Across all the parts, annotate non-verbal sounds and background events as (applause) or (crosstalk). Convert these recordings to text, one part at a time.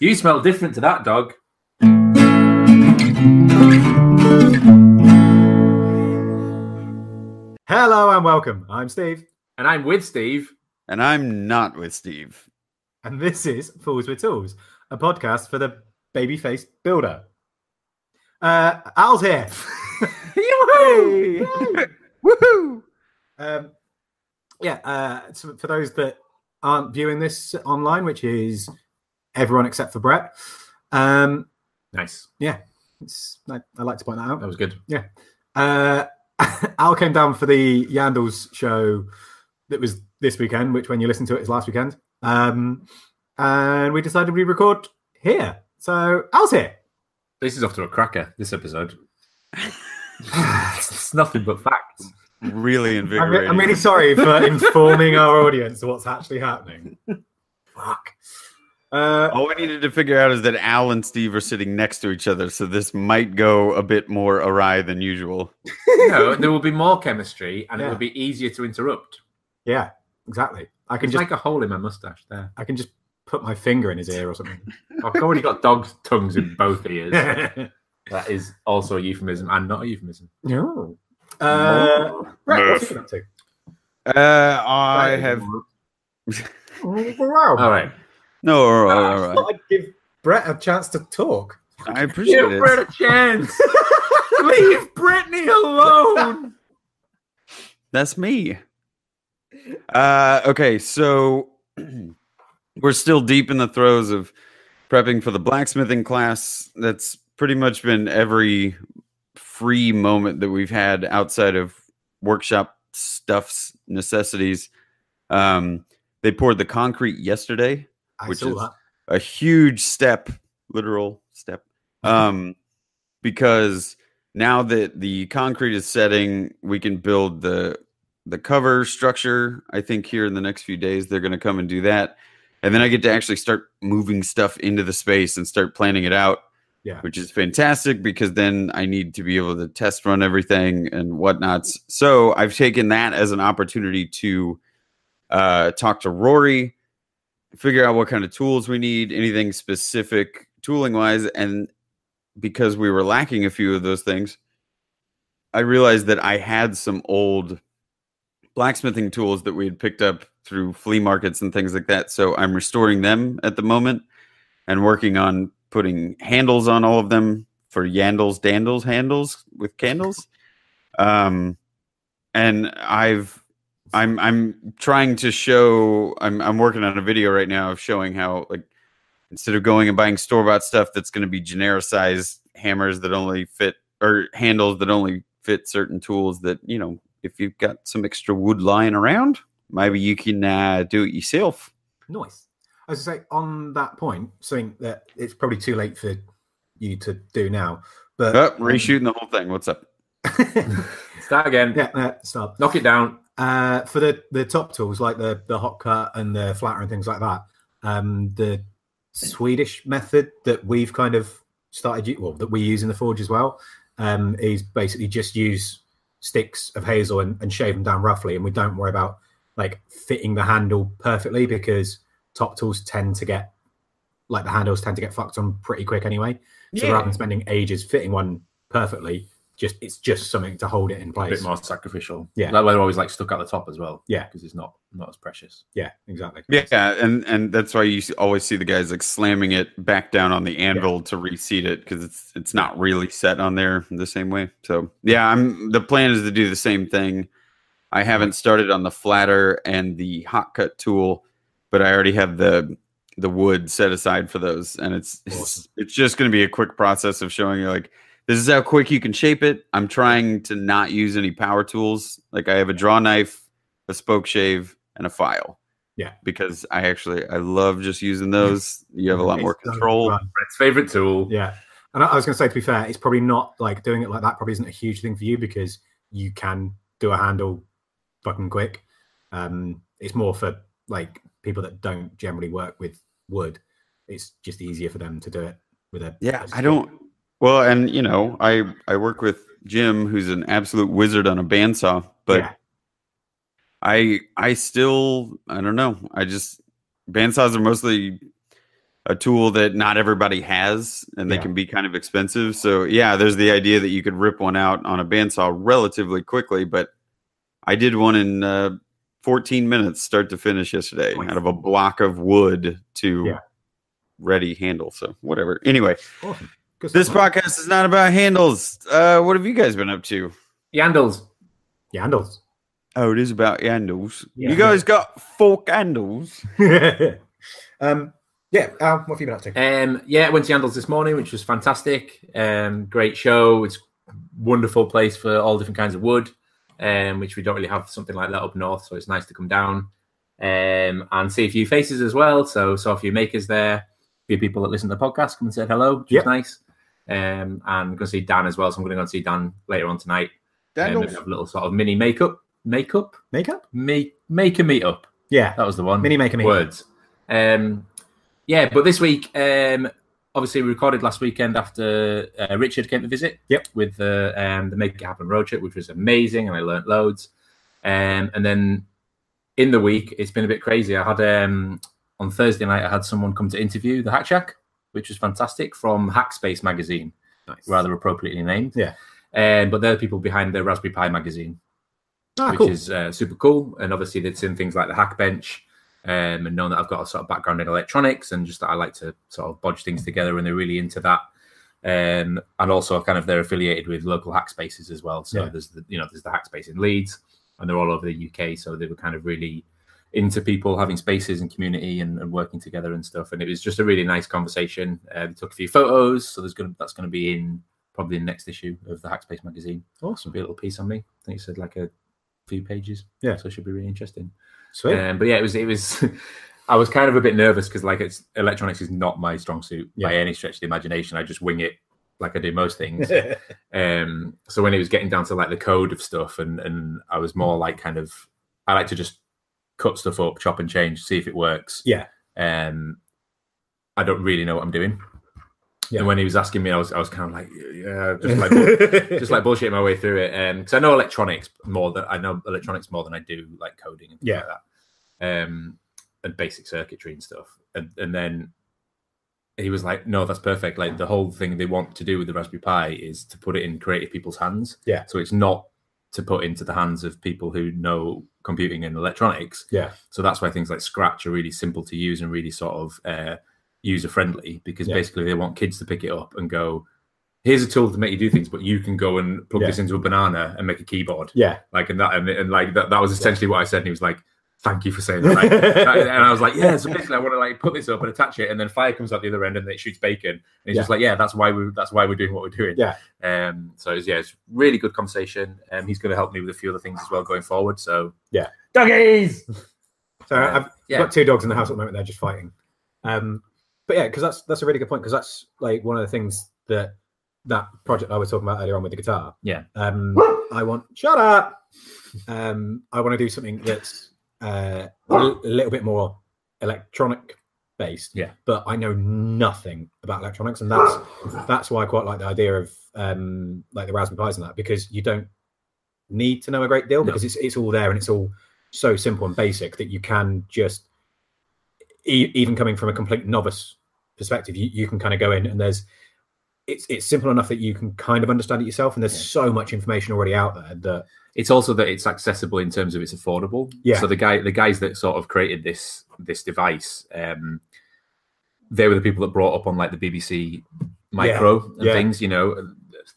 You smell different to that dog. Hello and welcome. I'm Steve, And I'm with Steve. And I'm not with Steve. and this is Fools with Tools, a podcast for the babyface builder. Uh, Al's here. (laughs) Yay! (laughs) Woohoo! um, yeah, uh, so for those that aren't viewing this online, which is everyone except for Brett, um, Nice. it's, I, I like to point that out. That was good. Yeah. Uh, (laughs) Al came down for the Yandles show that was this weekend, which when you listen to it is last weekend. Um, and we decided we record here. So Al's here. This is off to a cracker, this episode. (laughs) it's nothing but facts. Really I'm, re- invigorating. I'm really sorry for informing our audience of what's actually happening. (laughs) Fuck. Uh, All we needed to figure out is that Al and Steve are sitting next to each other, so this might go a bit more awry than usual. No, there will be more chemistry and it will be easier to interrupt. yeah, exactly. I I can can just make a hole in my mustache there. I can just put my finger in his ear or something. (laughs) I've already got dog's tongues in both ears. (laughs) that is also a euphemism and not a euphemism. no. Uh, Brett, what's he up to? Uh, I have Wow. (laughs) All right. No. All right, I all right. thought I'd give Brett a chance to talk. I appreciate it. Give it. Brett a chance. (laughs) Leave Brittany alone. That's me. Uh, okay, so (clears throat) we're still deep in the throes of prepping for the blacksmithing class. That's pretty much been every free moment that we've had outside of workshop stuffs necessities. Um, they poured the concrete yesterday, I Which saw is- that. a huge step, literal step. Um, because now that the concrete is setting, we can build the the cover structure. I think here in the next few days they're going to come and do that, and then I get to actually start moving stuff into the space and start planning it out. Yeah. which is fantastic because then I need to be able to test run everything and whatnots. So I've taken that as an opportunity to uh, talk to Rory, figure out what kind of tools we need, anything specific tooling wise. And because we were lacking a few of those things, I realized that I had some old blacksmithing tools that we had picked up through flea markets and things like that. So I'm restoring them at the moment and working on putting handles on all of them for Yandles, Dandles handles with candles. Um, and I've I'm I'm trying to show I'm I'm working on a video right now of showing how like instead of going and buying store bought stuff that's going to be genericized hammers that only fit or handles that only fit certain tools that you know if you've got some extra wood lying around maybe you can uh, do it yourself. Nice. As I was going to say on that point, something that it's probably too late for you to do now, but Oh, reshooting the whole thing. What's up? (laughs) Start again. yeah, no, stop. Knock it down. Uh, for the the top tools like the the hot cut and the flatter and things like that, um, the Swedish method that we've kind of started, well, that we use in the forge as well, um, is basically just use sticks of hazel and, and shave them down roughly, and we don't worry about like fitting the handle perfectly because top tools tend to get like the handles tend to get fucked on pretty quick anyway. So rather than spending ages fitting one perfectly, just it's just something to hold it in place. A bit more sacrificial. Yeah. That way they're always like stuck at the top as well. Yeah. Because it's not not as precious. Yeah, exactly. Yeah, and and that's why you always see the guys like slamming it back down on the anvil to reseat it because it's it's not really set on there the same way. So yeah, I'm the plan is to do the same thing. I haven't started on the flatter and the hot cut tool, but I already have the the wood set aside for those, and it's it's, it's just going to be a quick process of showing you like this is how quick you can shape it. I'm trying to not use any power tools. Like I have a draw knife, a spoke shave, and a file. Yeah. Because I actually I love just using those. You have a lot more It's so control. fun. Brett's favorite tool. Yeah. And I I was going to say, to be fair, it's probably not like doing it like that probably isn't a huge thing for you because you can do a handle fucking quick. Um, it's more for like people that don't generally work with wood. It's just easier for them to do it with a. Yeah, I stick. don't. Well, and you know, I I work with Jim, who's an absolute wizard on a bandsaw, but Yeah. I I still I don't know. I just bandsaws are mostly a tool that not everybody has and they Yeah. can be kind of expensive. So yeah, there's the idea that you could rip one out on a bandsaw relatively quickly, but I did one in uh, 14 minutes start to finish yesterday out of a block of wood to Yeah. ready handle. So whatever. Anyway, Awesome. Good this podcast is not about handles. Uh, what have you guys been up to? Yandles. Yeah, handles. Oh, it is about handles. Yeah. You guys got fork handles. (laughs) um, yeah, Al, what have you been up to? Um, yeah, I went to Yandles this morning, which was fantastic. Um, great show. It's wonderful place for all different kinds of wood, um, which we don't really have something like that up north. So it's nice to come down um, and see a few faces as well. So saw a few makers there, a few people that listen to the podcast come and said hello, which Yep. was nice. Um, and going to see Dan as well. So I'm going to go and see Dan later on tonight. Um, Handles. have a little sort of mini makeup, makeup, Makeup? make make a meetup. Yeah. That was the one. Mini maker meetup. words. Um, yeah, but this week, um, obviously, we recorded last weekend after uh, Richard came to visit. Yep. With the um, the Make It Happen road trip, which was amazing, and I learnt loads. Um, and then in the week, it's been a bit crazy. I had um, on Thursday night, I had someone come to interview the Hack Shack, which was fantastic from Hackspace magazine, Nice. rather appropriately named. Yeah. Um, but they're the people behind the Raspberry Pi magazine Ah, which cool. is uh, super cool. And obviously, they've seen things like the hack bench, um, and known that I've got a sort of background in electronics, and just that I like to sort of bodge things together, and they're really into that. Um, and also, kind of, they're affiliated with local hack spaces as well. So Yeah. there's the you know there's the hack space in Leeds, and they're all over the UK. So they were kind of really into people having spaces and community and, and working together and stuff. And it was just a really nice conversation. Uh, we took a few photos, so there's gonna that's gonna be in probably the next issue of the Hackspace magazine. awesome. Be a little piece on me. I think it said like a few pages. Yeah. so it should be really interesting. Sweet. Um, but yeah, it was it was. (laughs) I was kind of a bit nervous because like it's electronics is not my strong suit by any stretch of the imagination. I just wing it like I do most things. (laughs) um, so when it was getting down to like the code of stuff, and and I was more like kind of I like to just cut stuff up, chop and change, see if it works. Yeah. Um, I don't really know what I'm doing. Yeah. And when he was asking me, I was I was kind of like, yeah, just like bull- (laughs) just like bullshitting my way through it. Um, because I know electronics more than I know electronics more than I do like coding and things Yeah. like that. Um, and basic circuitry and stuff. And and then he was like, no, that's perfect. Like the whole thing they want to do with the Raspberry Pi is to put it in creative people's hands. Yeah. So it's not to put into the hands of people who know computing and electronics. Yeah. So that's why things like Scratch are really simple to use and really sort of uh, user friendly because Yeah. basically they want kids to pick it up and go, here's a tool to make you do things, but you can go and plug Yeah. this into a banana and make a keyboard. yeah. Like and that and, and like that, that was essentially what I said. And he was like, thank you for saying that. Like, (laughs) and I was like, yeah. So basically, I want to like put this up and attach it, and then fire comes out the other end and it shoots bacon. And he's Yeah. just like, yeah, that's why we that's why we're doing what we're doing. Yeah. Um. So it's, yeah, it's really good conversation. Um. He's going to help me with a few other things as well going forward. So Yeah. doggies. So Uh, I've yeah. got two dogs in the house at the moment. They're just fighting. Um, but yeah, because that's that's a really good point. Because that's like one of the things that that project I was talking about earlier on with the guitar. Yeah. Um, I want shut up. Um, I want to do something that's uh, a little bit more electronic based. Yeah. But I know nothing about electronics, and that's that's why I quite like the idea of um, like the Raspberry Pis and that because you don't need to know a great deal No. because it's it's all there and it's all so simple and basic that you can just e- even coming from a complete novice perspective you, you can kind of go in and there's it's it's simple enough that you can kind of understand it yourself and there's Yeah. so much information already out there that It's also that it's accessible in terms of it's affordable. Yeah. So the guy, the guys that sort of created this this device, um, they were the people that brought up on like the BBC Micro and yeah. things. You know,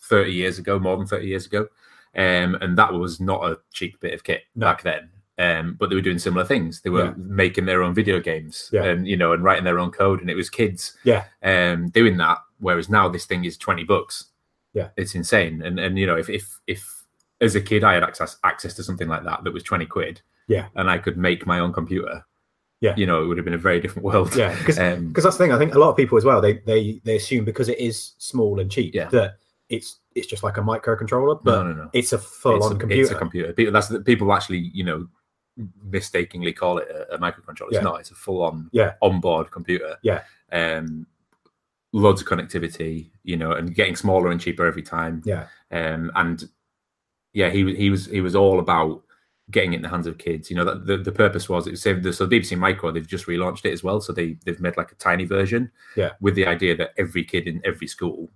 thirty years ago, more than thirty years ago, um, and that was not a cheap bit of kit No. back then. Um, but they were doing similar things. They were Yeah. making their own video games, Yeah. and you know, and writing their own code, and it was kids, Yeah. um, doing that. Whereas now this thing is twenty bucks. Yeah. it's insane. And and you know, if if if as a kid I had access access to something like that that was twenty quid, Yeah. and I could make my own computer, Yeah. you know, it would have been a very different world. yeah because (laughs) Um, because that's the thing i think a lot of people as well they they they assume because it is small and cheap Yeah. that it's it's just like a microcontroller but no, no, no. it's a full-on computer It's a computer. People, that's the, people actually, you know, mistakenly call it a, a microcontroller. It's Yeah. not. It's a full-on, Yeah. onboard computer. Yeah. Um, loads of connectivity, you know, and getting smaller and cheaper every time. Yeah. Um, and yeah, he was he was he was all about getting it in the hands of kids. You know, that the, the purpose was it was so BBC Micro they've just relaunched it as well. So they they've made like a tiny version, Yeah. with the idea that every kid in every school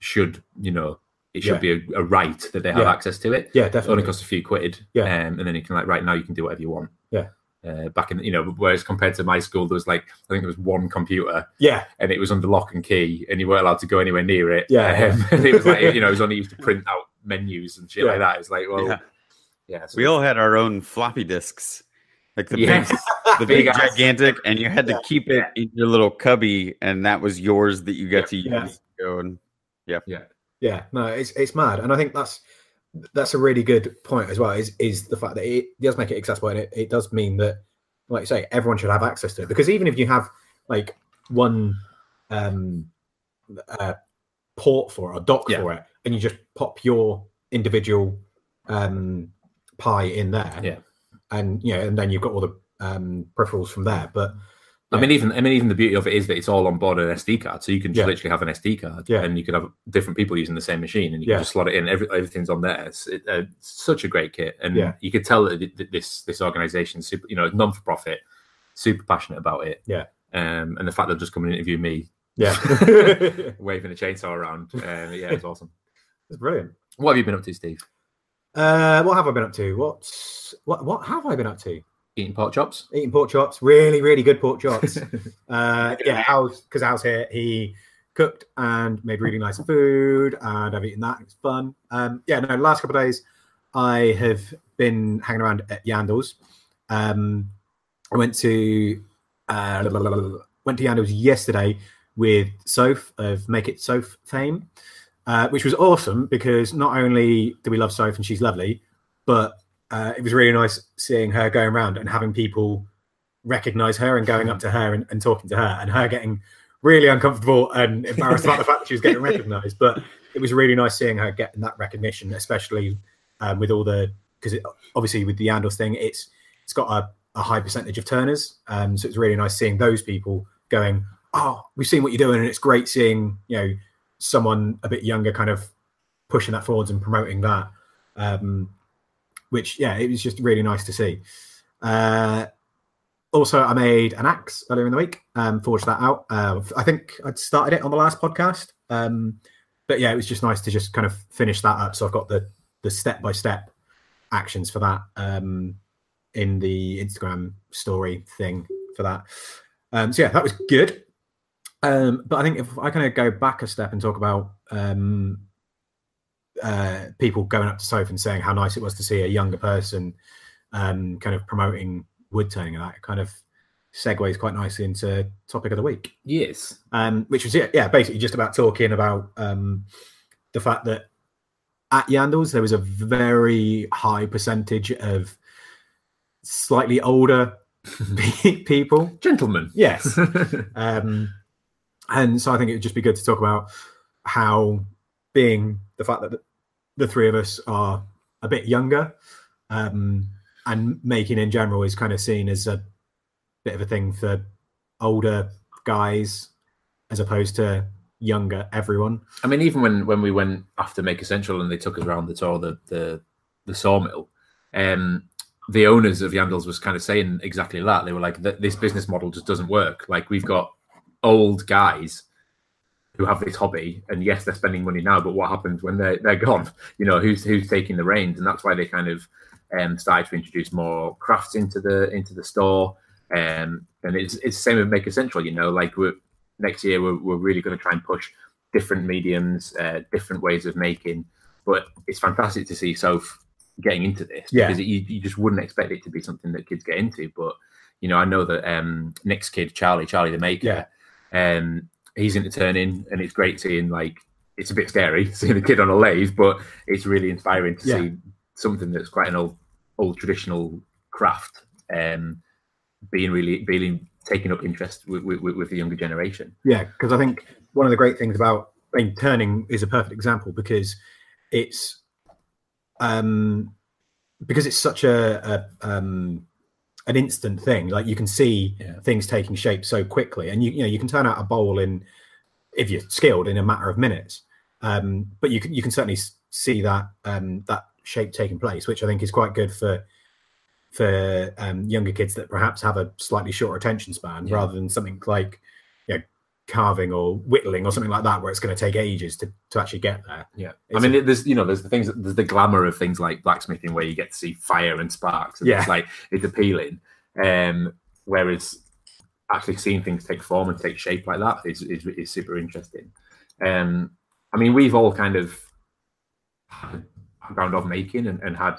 should, you know, it should Yeah. be a, a right that they have Yeah. access to it. Yeah, It only definitely. costs a few quid, Yeah. um, and then you can like right now you can do whatever you want. Yeah. Uh, back in you know, whereas compared to my school, there was like I think there was one computer Yeah, and it was under lock and key, and you weren't allowed to go anywhere near it. Yeah. Um, (laughs) and it was like you know, it was only used to print out menus and shit Yeah. like that. It's like, well, Yeah. yeah, so We all had our own floppy disks, like the Yeah. big, the (laughs) big, Big ass. gigantic, and you had to Yeah. keep it in your little cubby, and that was yours that you got to use. Yeah. Go and yeah. No, it's it's mad, and I think that's that's a really good point as well. Is is the fact that it does make it accessible, and it, it does mean that, like you say, everyone should have access to it. Because even if you have like one um uh, port for it or dock Yeah. for it, and you just pop your individual um Pi in there, Yeah. and you know, and then you've got all the um peripherals from there. But I mean, even I mean, even the beauty of it is that it's all on board an SD card, so you can just Yeah. literally have an SD card, Yeah. and you could have different people using the same machine, and you Yeah. can just slot it in. Every, everything's on there. It's it, uh, such a great kit, and you could tell that th- th- this this organization, super, you know, non for profit, super passionate about it. Yeah. Um, and the fact they'll just come and interview me, yeah, (laughs) (laughs) waving a chainsaw around, um, yeah, it's awesome. it's brilliant. What have you been up to, Steve? Uh, what have I been up to? What's what? What have I been up to? Eating pork chops? Eating pork chops, really, really good pork (laughs) chops. uh, yeah, Al's because Al's here. He cooked and made really nice food, and I've eaten that. It's fun. Um, yeah, no, the last couple of days I have been hanging around at Yandles. Um, I went to uh, went to Yandles yesterday with Soph of Make It Soph fame, uh, which was awesome because not only do we love Soph and she's lovely, but uh, it was really nice seeing her going around and having people recognize her and going up (laughs) to her and, and talking to her and her getting really uncomfortable and (laughs) embarrassed about the fact that she was getting recognized. But it was really nice seeing her getting that recognition, especially um, with all the because obviously with the Andor thing, it's it's got a, a high percentage of turners, um, so it's really nice seeing those people going, "Oh, we've seen what you're doing," and it's great seeing you know someone a bit younger kind of pushing that forwards and promoting that. Um, which yeah, it was just really nice to see. Uh, also, I made an axe earlier in the week. Um, forged that out. Uh, I think I'd started it on the last podcast. Um, but yeah, it was just nice to just kind of finish that up. So I've got the the step by step actions for that um, in the Instagram story thing for that. Um, so yeah, that was good. Um, but I think if I kind of go back a step and talk about um, uh, people going up to Soph and saying how nice it was to see a younger person um, kind of promoting wood turning and that kind of segues quite nicely into topic of the week Yes. um, which was yeah, yeah, basically just about talking about um, the fact that at Yandles there was a very high percentage of slightly older (laughs) people. Gentlemen. Yes, (laughs) um, and so I think it would just be good to talk about how being the fact that the, three of us are a bit younger um, and making in general is kind of seen as a bit of a thing for older guys as opposed to younger everyone. I mean, even when when we went after Maker Central and they took us around the tour, the the the sawmill, um, the owners of Yandles was kind of saying exactly that. They were like, "This business model just doesn't work. Like, we've got old guys who have this hobby, and yes, they're spending money now, but what happens when they're they're gone? You know, who's who's taking the reins? And that's why they kind of um, started to introduce more crafts into the into the store. Um, and it's it's the same with maker central You know, like we're next year we're, we're really going to try and push different mediums, uh, different ways of making. But it's fantastic to see Soph getting into this Yeah. because it, you, you just wouldn't expect it to be something that kids get into. But you know, I know that um, Nick's kid Charlie, Charlie the Maker, um, he's into turning, and it's great seeing like it's a bit scary (laughs) seeing a kid on a lathe, but it's really inspiring to Yeah. see something that's quite an old, old traditional craft um, being really being taking up interest with, with, with the younger generation. Yeah, because I think one of the great things about I mean, turning is a perfect example because it's um because it's such a, a um an instant thing. Like you can see Yeah. things taking shape so quickly, and you you know you can turn out a bowl in if you're skilled in a matter of minutes. Um, but you can you can certainly see that um that shape taking place, which I think is quite good for for um, younger kids that perhaps have a slightly shorter attention span Yeah. rather than something like carving or whittling or something like that where it's going to take ages to, to actually get there. Yeah, I mean, a- there's you know, there's the things, there's the glamour of things like blacksmithing where you get to see fire and sparks. And Yeah. it's like it's appealing. Um, whereas actually seeing things take form and take shape like that is is, is super interesting. Um, I mean, we've all kind of had background of making and, and had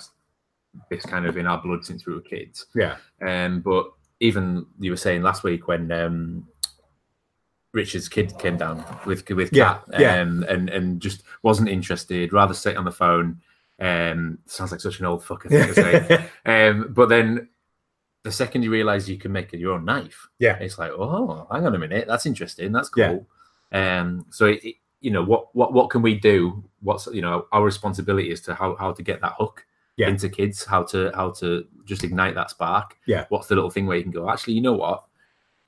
this kind of in our blood since we were kids. Yeah. Um, but even you were saying last week when um, Richard's kid came down with with Yeah, Cat, yeah. um, and and just wasn't interested, rather sit on the phone. Um, sounds like such an old fucker thing to say. (laughs) Um, but then the second you realise you can make your own knife, Yeah. it's like, oh, hang on a minute, that's interesting, that's Yeah. cool. Um, so it, it- you know what what what can we do? What's you know our responsibility is to how how to get that hook Yeah. into kids, how to how to just ignite that spark. Yeah. What's the little thing where you can go? Actually, you know what?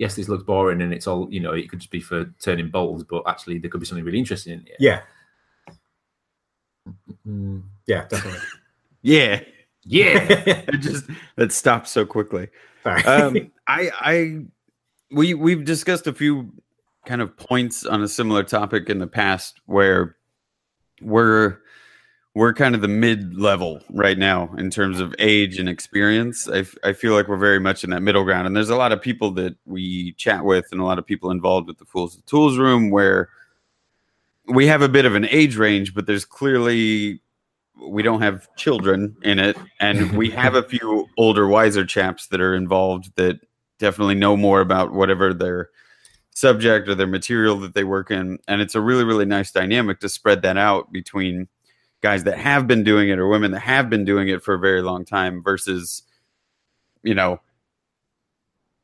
Yes, this looks boring and it's all you know. It could just be for turning bolts, but actually there could be something really interesting in it. yeah. Mm. Yeah, definitely. (laughs) Yeah. Yeah. (laughs) It just that stopped so quickly. Sorry. um, (laughs) I, I, we, we've discussed a few kind of points on a similar topic in the past where we're we're kind of the mid level right now in terms of age and experience. I, f- I feel like we're very much in that middle ground, and there's a lot of people that we chat with, and a lot of people involved with the Fools of Tools room where we have a bit of an age range, but there's clearly we don't have children in it and we have a few older wiser chaps that are involved that definitely know more about whatever their subject or their material that they work in and it's a really really nice dynamic to spread that out between guys that have been doing it or women that have been doing it for a very long time versus you know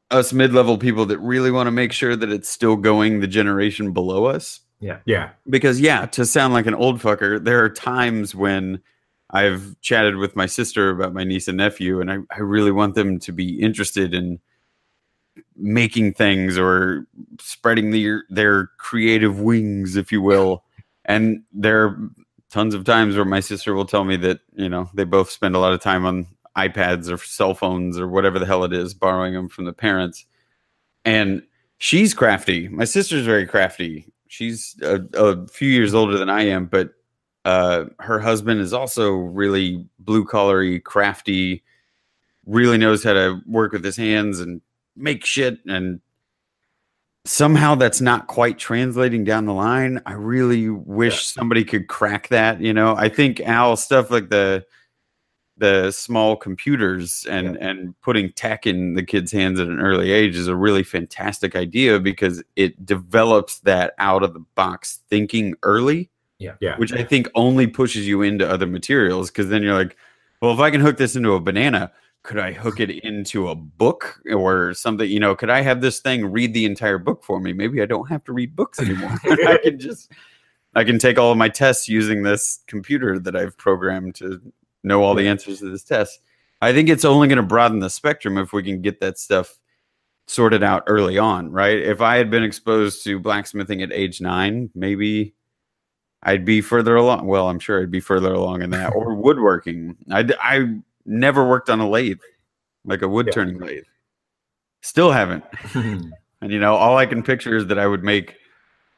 us mid-level people that really want to make sure that it's still going the generation below us. Yeah. Yeah. Because yeah to sound like an old fucker there are times when i've chatted with my sister about my niece and nephew and i, I really want them to be interested in making things or spreading their their creative wings if you will. And there are tons of times where my sister will tell me that you know they both spend a lot of time on ipads or cell phones or whatever the hell it is borrowing them from the parents and she's crafty my sister's very crafty she's a, a few years older than I am, but uh, her husband is also really blue collary, crafty, really knows how to work with his hands and make shit. And somehow that's not quite translating down the line. I really wish somebody could crack that. You know, I think Al stuff like the the small computers and and putting tech in the kids' hands at an early age is a really fantastic idea because it develops that out of the box thinking early, Yeah. which I think only pushes you into other materials because then you're like, well, if I can hook this into a banana, could I hook it into a book or something? You know, could I have this thing read the entire book for me? Maybe I don't have to read books anymore. (laughs) I can (laughs) just I can take all of my tests using this computer that I've programmed to know all the answers to this test. I think it's only going to broaden the spectrum if we can get that stuff sorted out early on, right? If I had been exposed to blacksmithing at age nine, maybe I'd be further along. Well, I'm sure I'd be further along in that, or woodworking. I I never worked on a lathe, like a wood Yeah. turning lathe. Still haven't. (laughs) And you know, all I can picture is that I would make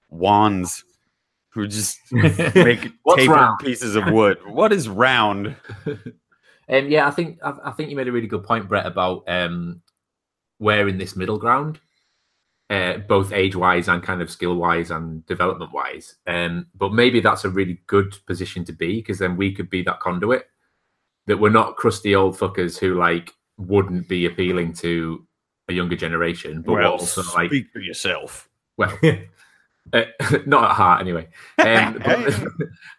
wands who just (laughs) make tapered pieces of wood. What is round? (laughs) Um, yeah, I think I, I think you made a really good point, Brett, about um, where in this middle ground, uh, both age wise and kind of skill wise and development wise. Um, but maybe that's a really good position to be because then we could be that conduit that we're not crusty old fuckers who like wouldn't be appealing to a younger generation, but we're also like speak for yourself. well, (laughs) uh, (laughs) not at heart anyway. Um, (laughs) but,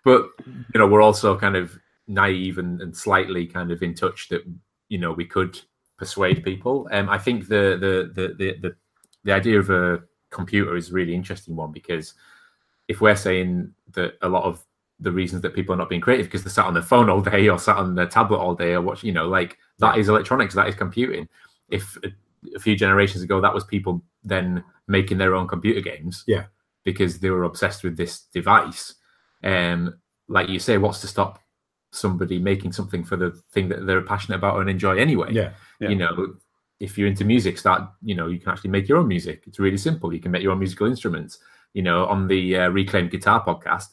but you know, we're also kind of naive and, and slightly kind of in touch that you know we could persuade people. Um, I think the the the the the, the idea of a computer is a really interesting one because if we're saying that a lot of the reasons that people are not being creative because they're sat on their phone all day or sat on their tablet all day or watch, you know, like that is electronics, that is computing. If a, a few generations ago that was people then making their own computer games, Yeah. because they were obsessed with this device. Um, like you say, what's to stop somebody making something for the thing that they're passionate about and enjoy anyway. Yeah. Yeah. You know, if you're into music, start. You know, you can actually make your own music. It's really simple. You can make your own musical instruments. You know, on the uh, Reclaimed Guitar podcast,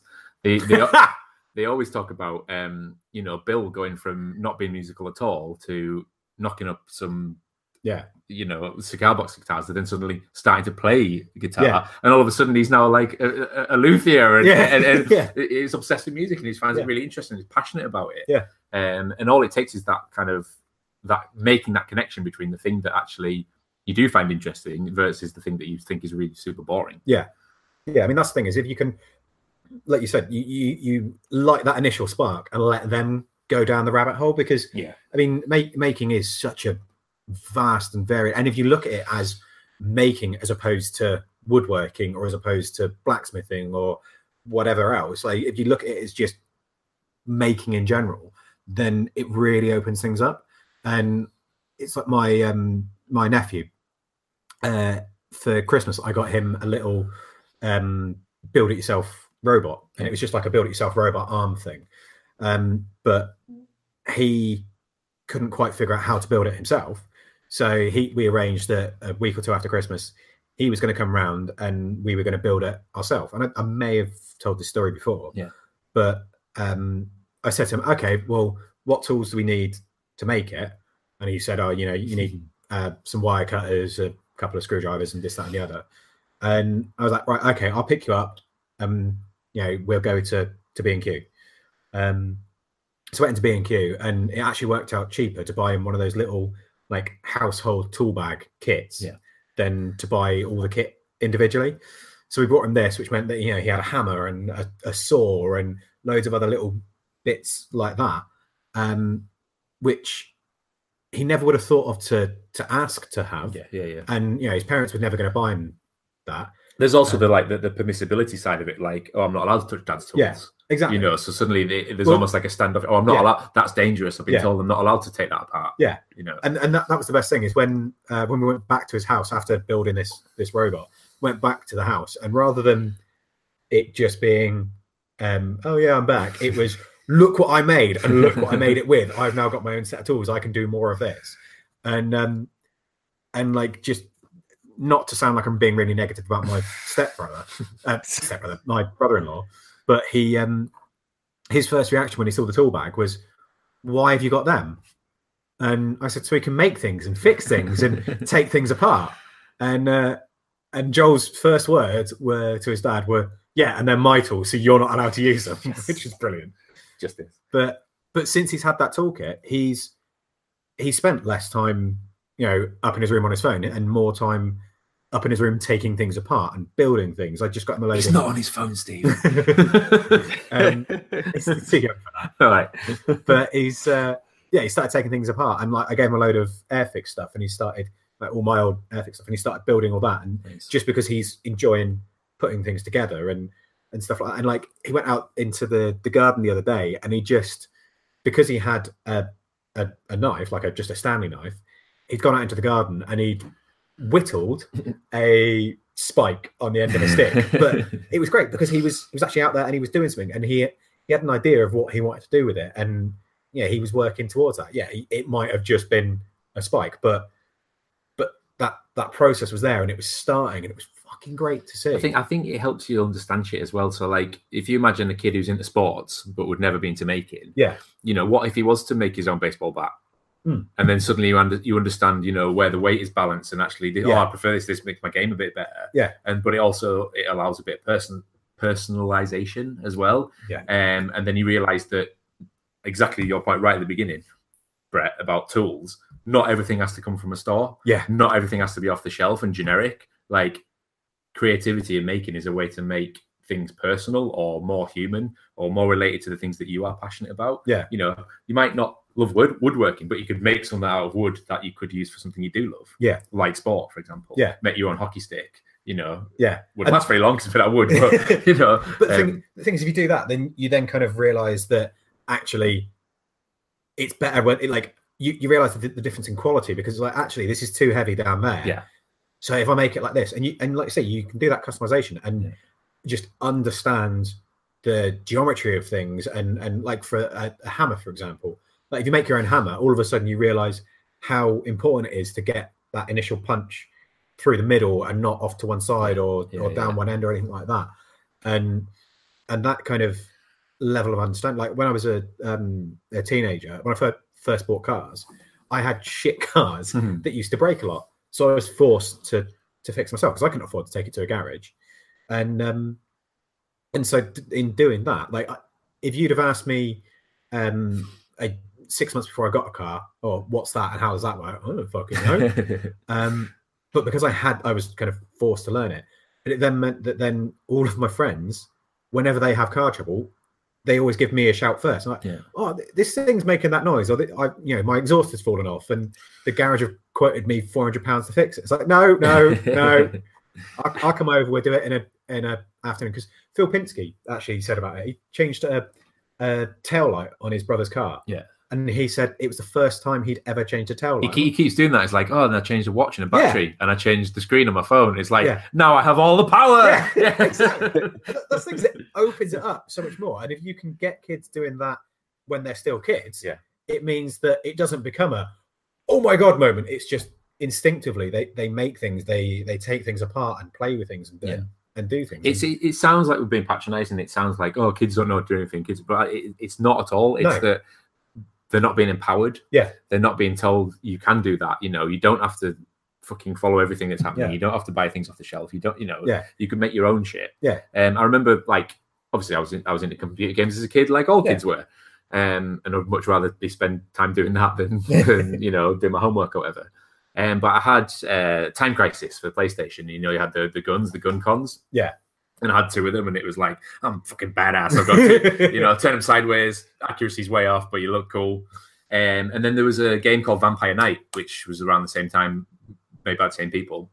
they they, (laughs) they always talk about um, you know Bill going from not being musical at all to knocking up some Yeah. you know cigar box guitars, and then suddenly starting to play guitar, Yeah. and all of a sudden he's now like a, a, a luthier, and, Yeah. and, and (laughs) Yeah. he's obsessed with music, and he finds it really interesting. He's passionate about it, Yeah. Um, and all it takes is that kind of that making that connection between the thing that actually you do find interesting versus the thing that you think is really super boring. Yeah yeah, I mean that's the thing is if you can, like you said, you you, you light that initial spark and let them go down the rabbit hole because Yeah. I mean make, making is such a vast and varied, and if you look at it as making as opposed to woodworking or as opposed to blacksmithing or whatever else, like if you look at it as just making in general, then it really opens things up. And it's like my um my nephew uh for Christmas I got him a little um build it yourself robot and it was just like a build it yourself robot arm thing. Um but he couldn't quite figure out how to build it himself. So he we arranged that a week or two after christmas he was going to come round and we were going to build it ourselves. And I, I may have told this story before Yeah. but um i said to him okay well what tools do we need to make it? And he said oh you know you need (laughs) uh, some wire cutters a couple of screwdrivers and this that and the other. And I was like, right, okay, I'll pick you up. Um, you know, we'll go to to B and Q. Um, so I went into B and Q, and it actually worked out cheaper to buy him one of those little like household tool bag kits Yeah. than to buy all the kit individually. So we brought him this, which meant that you know he had a hammer and a, a saw and loads of other little bits like that, um, which he never would have thought of to to ask to have. Yeah, yeah, yeah. And you know his parents were never going to buy him that. There's also the like the, the permissibility side of it, like oh, I'm not allowed to touch dad's tools. Yeah, Exactly. You know, so suddenly they, there's Well- almost like a standoff. Oh, I'm not Yeah. allowed. That's dangerous. I've been Yeah. told I'm not allowed to take that apart. Yeah. You know. and and that, that was the best thing is when uh, when we went back to his house after building this this robot went back to the house and rather than it just being um oh yeah i'm back it was look what i made and look what i made it with i've now got my own set of tools i can do more of this and um and like just not to sound like i'm being really negative about my (laughs) stepbrother uh, stepbrother my brother-in-law but he um his first reaction when he saw the tool bag was why have you got them and I said, so he can make things and fix things and (laughs) take things apart. And uh, and Joel's first words were to his dad were, "Yeah, and they're my tools, so you're not allowed to use them," which is brilliant. Just this. But but since he's had that toolkit, he's he spent less time, you know, up in his room on his phone and more time up in his room taking things apart and building things. I just got him a load. He's of- not on his phone, Steve. (laughs) (laughs) Um, He's too young for that. All right. but he's uh yeah he started taking things apart and like i gave him a load of airfix stuff and he started like all my old airfix stuff and he started building all that and just because he's enjoying putting things together and and stuff like that and like he went out into the the garden the other day and he just because he had a a, a knife like a just a stanley knife he'd gone out into the garden and he'd whittled a spike on the end of a stick (laughs) but it was great because he was he was actually out there and he was doing something and he he had an idea of what he wanted to do with it and yeah he was working towards that yeah he, it might have just been a spike but but that that process was there and it was starting and it was fucking great to see I think I think it helps you understand shit as well. So like if you imagine a kid who's into sports but would never be into making, Yeah. you know, what if he was to make his own baseball bat? Hmm. And then suddenly you, under, you understand, you know, where the weight is balanced, and actually, oh, Yeah. I prefer this. This makes my game a bit better. Yeah. And but it also it allows a bit of person personalization as well. Yeah. Um, and then you realise that exactly your point right at the beginning, Brett, about tools. Not everything has to come from a store. Yeah. Not everything has to be off the shelf and generic. Like creativity and making is a way to make things personal or more human or more related to the things that you are passionate about. Yeah. You know, you might not love wood woodworking, but you could make something out of wood that you could use for something you do love. Yeah. Like sport, for example. Yeah. Make your own hockey stick. You know, yeah wouldn't last very long because of that wood, but (laughs) you know, but the, um, thing, the thing is if you do that then you then kind of realize that actually it's better when it, like you, you realize the, the difference in quality because like actually this is too heavy down there Yeah. so if i make it like this and you and like I say you can do that customization and Yeah. just understand the geometry of things and and like for a, a hammer for example like if you make your own hammer all of a sudden you realize how important it is to get that initial punch through the middle and not off to one side or Yeah, or down yeah. one end or anything like that and and that kind of level of understanding like when i was a um a teenager when i first first bought cars i had shit (laughs) cars Mhm. that used to break a lot so i was forced to to fix myself because i couldn't afford to take it to a garage and um and so in doing that like if you'd have asked me um a, six months before i got a car or what's that and how does that work i don't fucking know (laughs) um but because i had i was kind of forced to learn it and it then meant that then all of my friends whenever they have car trouble they always give me a shout first I'm like Yeah. oh this thing's making that noise or I, you know my exhaust has fallen off and the garage have quoted me 400 pounds to fix it it's like no no no (laughs) I'll, I'll come over. We'll do it in a in a afternoon because Phil Pinsky actually said about it. He changed a, a tail light on his brother's car. Yeah. And he said it was the first time he'd ever changed a tail He, light. he keeps doing that. It's like, oh, and I changed the watch and a Yeah. battery, and I changed the screen on my phone. It's like, Yeah. now I have all the power. Yeah, (laughs) exactly. That's things that (laughs) opens it up so much more. And if you can get kids doing that when they're still kids, Yeah. it means that it doesn't become a oh my god moment. It's just instinctively they they make things, they they take things apart and play with things and Yeah. and do things. It's it, it sounds like we're being patronising. It sounds like oh, kids don't know what to do anything. Kids, but it, it's not at all. It's No. that they're not being empowered. Yeah. they're not being told you can do that. You know, you don't have to fucking follow everything that's happening. Yeah. You don't have to buy things off the shelf. You don't. You know. Yeah. You can make your own shit. Yeah. Um, I remember like obviously I was in, I was into computer games as a kid, like all Yeah. kids were. Um, and I'd much rather be spend time doing that than, (laughs) than you know doing my homework or whatever. Um, but I had uh, Time Crisis for PlayStation. You know, you had the the guns, the GunCons. Yeah. And I had two of them, and it was like I'm fucking badass. I've got two, (laughs) you know, turn them sideways, accuracy's way off, but you look cool. Um, and then there was a game called Vampire Night, which was around the same time, made by the same people.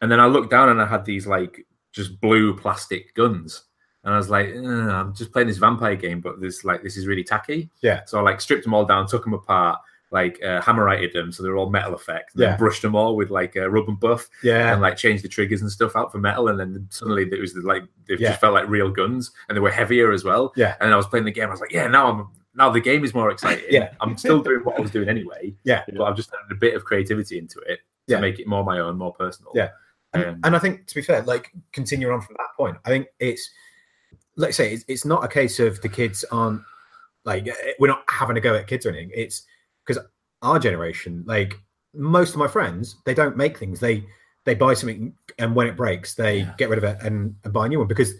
And then I looked down and I had these like just blue plastic guns. And I was like, "Uh, I'm just playing this vampire game, but this like this is really tacky. Yeah. So I like stripped them all down, took them apart, like uh, hammerited them, so they're all metal effect. And then brushed them all with like a rub and buff, yeah, and like changed the triggers and stuff out for metal. And then suddenly it was like they Yeah. just felt like real guns, and they were heavier as well. Yeah. And I was playing the game. I was like, yeah, now I'm now the game is more exciting. Yeah. I'm still doing what I was doing anyway. Yeah. But I've just added a bit of creativity into it to Yeah. make it more my own, more personal. Yeah. and, Um, and I think to be fair, like continuing on from that point, I think it's let's say it's, it's not a case of the kids aren't like eh, we're not having a go at kids or anything. It's because our generation, like most of my friends, they don't make things. They they buy something and when it breaks, they Yeah. get rid of it and, and buy a new one because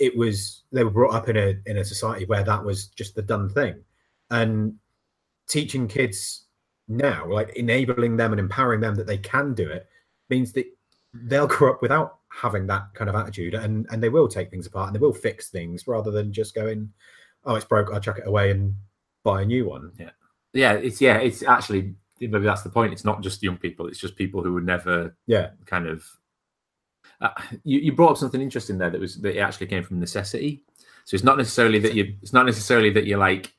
it was they were brought up in a in a society where that was just the done thing. And teaching kids now, like enabling them and empowering them that they can do it, means that they'll grow up without having that kind of attitude and and they will take things apart and they will fix things rather than just going oh it's broke i'll chuck it away and buy a new one yeah, it's yeah, it's actually maybe that's the point. It's not just young people; it's just people who would never yeah kind of. Uh, you, you brought up something interesting there that was that it actually came from necessity. So it's not necessarily that you it's not necessarily that you're like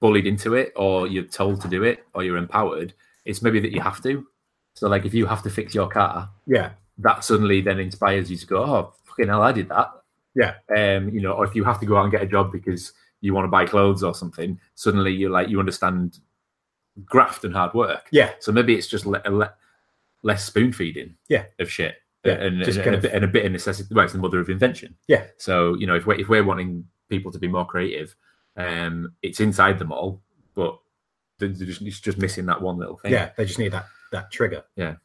bullied into it or you're told to do it or you're empowered. It's maybe that you have to. So like if you have to fix your car, yeah that suddenly then inspires you to go, oh fucking hell, I did that. Yeah. Um, you know, or if you have to go out and get a job because you want to buy clothes or something, suddenly you're like you understand graft and hard work. yeah So maybe it's just le- le- less spoon feeding. Yeah. Of shit. Yeah, And, just and, kind and, a of- bit, and a bit of necessity. Well, it's the mother of invention. Yeah. So you know, if we're if we're wanting people to be more creative, um, it's inside them all, but they're they're just, it's just missing that one little thing. yeah they just need that that trigger Yeah.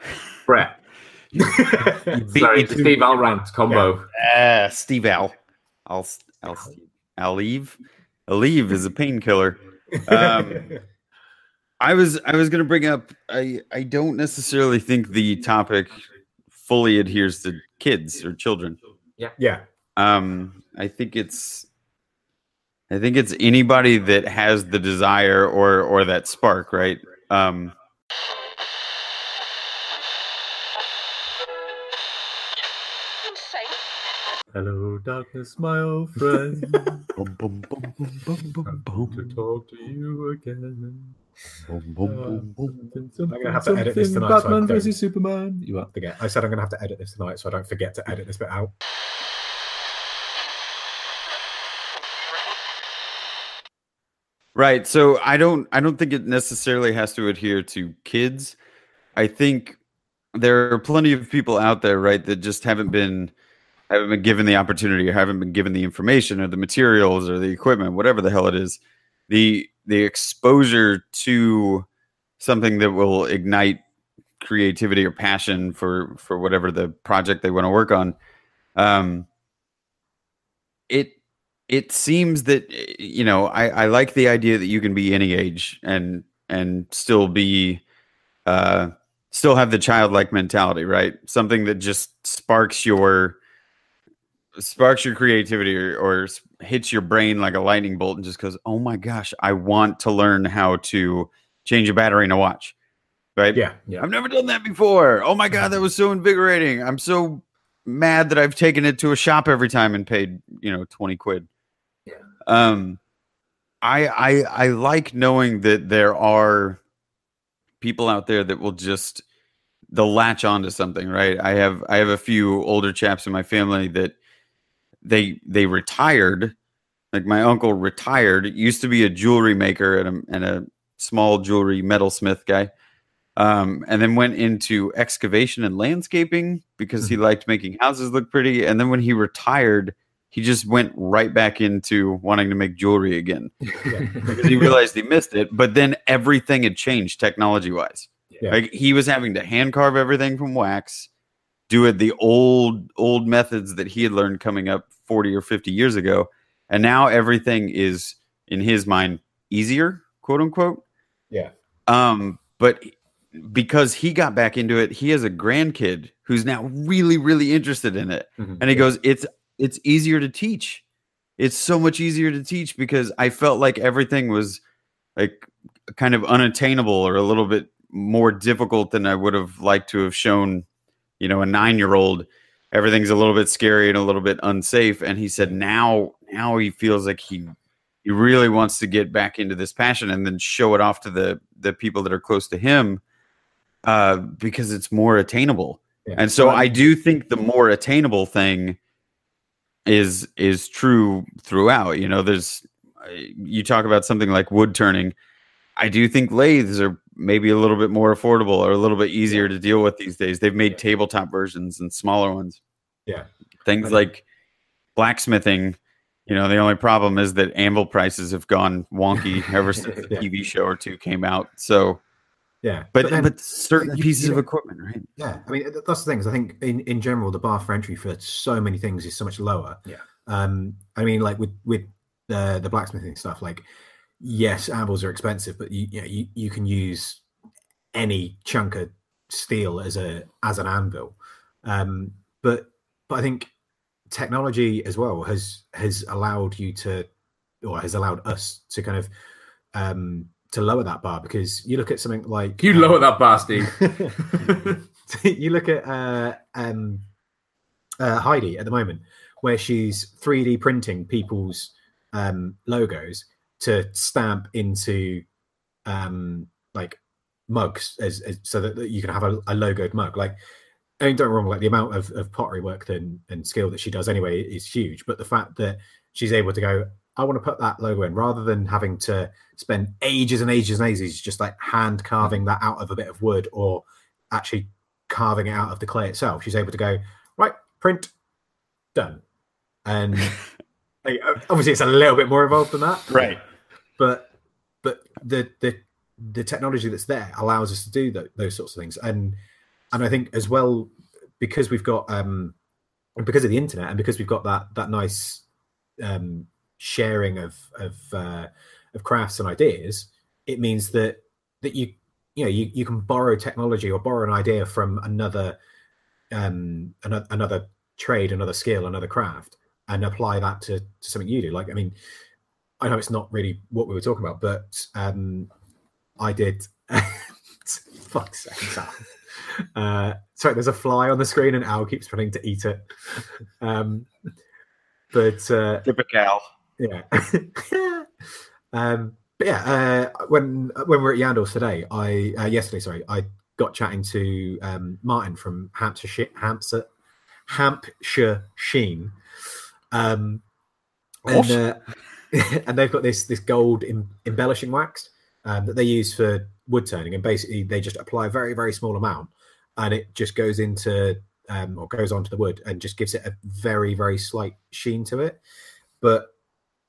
(laughs) Brett. beat Sorry, the to- Steve Alrant combo. Ah, Steve Al. I'll I'll I'll leave. Aleve is a painkiller. Um, (laughs) I was I was gonna bring up I I don't necessarily think the topic fully adheres to kids or children. yeah Um, I think it's I think it's anybody that has the desire or or that spark, right? Um, Hello, darkness, my old friend. (laughs) bum, bum, bum, bum, bum, bum, To talk to you again. Uh, something, something, I'm gonna have to edit this tonight. Batman so versus Superman. You are. Forget. I said I'm gonna have to edit this tonight, so I don't forget to edit this bit out. Right. So I don't. I don't think it necessarily has to adhere to kids. I think there are plenty of people out there, right, that just haven't been haven't been given the opportunity or haven't been given the information or the materials or the equipment, whatever the hell it is. The the exposure to something that will ignite creativity or passion for for whatever the project they want to work on. Um it it seems that you know I, I like the idea that you can be any age and and still be uh still have the childlike mentality right something that just sparks your sparks your creativity or, or hits your brain like a lightning bolt and just goes oh my gosh i want to learn how to change a battery in a watch right Yeah, yeah. I've never done that before. Oh my god, that was so invigorating. I'm so mad that I've taken it to a shop every time and paid, you know, 20 quid. Yeah. Um I I I like knowing that there are people out there that will just they'll latch onto something, right? I have I have a few older chaps in my family that they they retired. Like my uncle retired, used to be a jewelry maker and a and a small jewelry metalsmith guy um, and then went into excavation and landscaping because he liked making houses look pretty. And then when he retired, he just went right back into wanting to make jewelry again (laughs) because he realized he missed it. But then everything had changed technology wise. Yeah. Like he was having to hand carve everything from wax, do it the old old methods that he had learned coming up 40 or 50 years ago. And now everything is in his mind easier, quote unquote. Yeah. Um, but because he got back into it, he has a grandkid who's now really, really interested in it. Mhm. And he goes, It's it's easier to teach. It's so much easier to teach because I felt like everything was like kind of unattainable or a little bit more difficult than I would have liked to have shown, you know, a nine year old. Everything's a little bit scary and a little bit unsafe. And he said now now he feels like he he really wants to get back into this passion and then show it off to the the people that are close to him uh because it's more attainable Yeah. and so i do think the more attainable thing is is true throughout you know there's uh, you talk about something like wood turning i do think lathes are maybe a little bit more affordable or a little bit easier to deal with these days they've made tabletop versions and smaller ones Yeah. things like blacksmithing you know the only problem is that anvil prices have gone wonky (laughs) ever since the Yeah. tv show or two came out so yeah. but but, then- certain you- pieces you of equipment right Yeah, I mean that's the thing. Is I think in, in general the bar for entry for so many things is so much lower. Yeah. Um, I mean, like with with the the blacksmithing stuff, like yes, anvils are expensive, but you you, know, you you can use any chunk of steel as a as an anvil. Um, but but I think technology as well has has allowed you to or has allowed us to kind of um to lower that bar because you look at something like You um, lower that bar, Steve. (laughs) you look at uh, um, uh, Heidi at the moment, where she's 3D printing people's um, logos to stamp into um, like mugs, as, as so that, that you can have a, a logoed mug. Like, I mean, don't wrong, like the amount of, of pottery work and, and skill that she does anyway is huge. But the fact that she's able to go, I want to put that logo in rather than having to spend ages and ages and ages just like hand carving that out of a bit of wood or actually carving it out of the clay itself. She's able to go, right, print, done. And (laughs) like, obviously it's a little bit more involved than that. But but the the the technology that's there allows us to do tho- those sorts of things. And and I think as well, because we've got um because of the internet and because we've got that that nice um sharing of of uh of crafts and ideas, it means that that you you know you, you can borrow technology or borrow an idea from another um another, another trade another skill another craft and apply that to, to something you do like i mean i know it's not really what we were talking about but um i did (laughs) fuck's sake Al. uh sorry there's a fly on the screen and al keeps trying to eat it um but uh typical yeah. (laughs) um, but yeah, uh, when when we were at Yandles today, I uh, yesterday, sorry, I got chatting to um, Martin from Hampshire, Hampshire, Hampshire Sheen. Um, and What? uh, (laughs) and they've got this this gold em- embellishing wax um, that they use for wood turning, and basically they just apply a very very small amount, and it just goes into um, or goes onto the wood and just gives it a very very slight sheen to it. But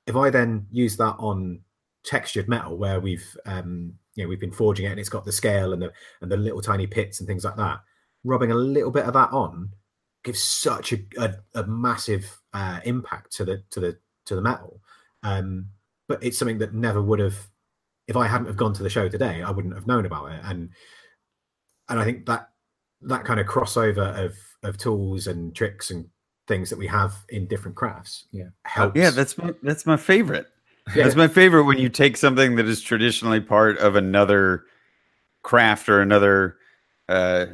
if I then use that on textured metal where we've um, you know we've been forging it and it's got the scale and the and the little tiny pits and things like that, rubbing a little bit of that on gives such a, a, a massive uh, impact to the to the to the metal. Um, but it's something that never would have if I hadn't have gone to the show today, I wouldn't have known about it. And and I think that that kind of crossover of of tools and tricks and things that we have in different crafts, Yeah. helps. Yeah, that's my that's my favorite. Yeah. That's my favorite when you take something that is traditionally part of another craft or another uh,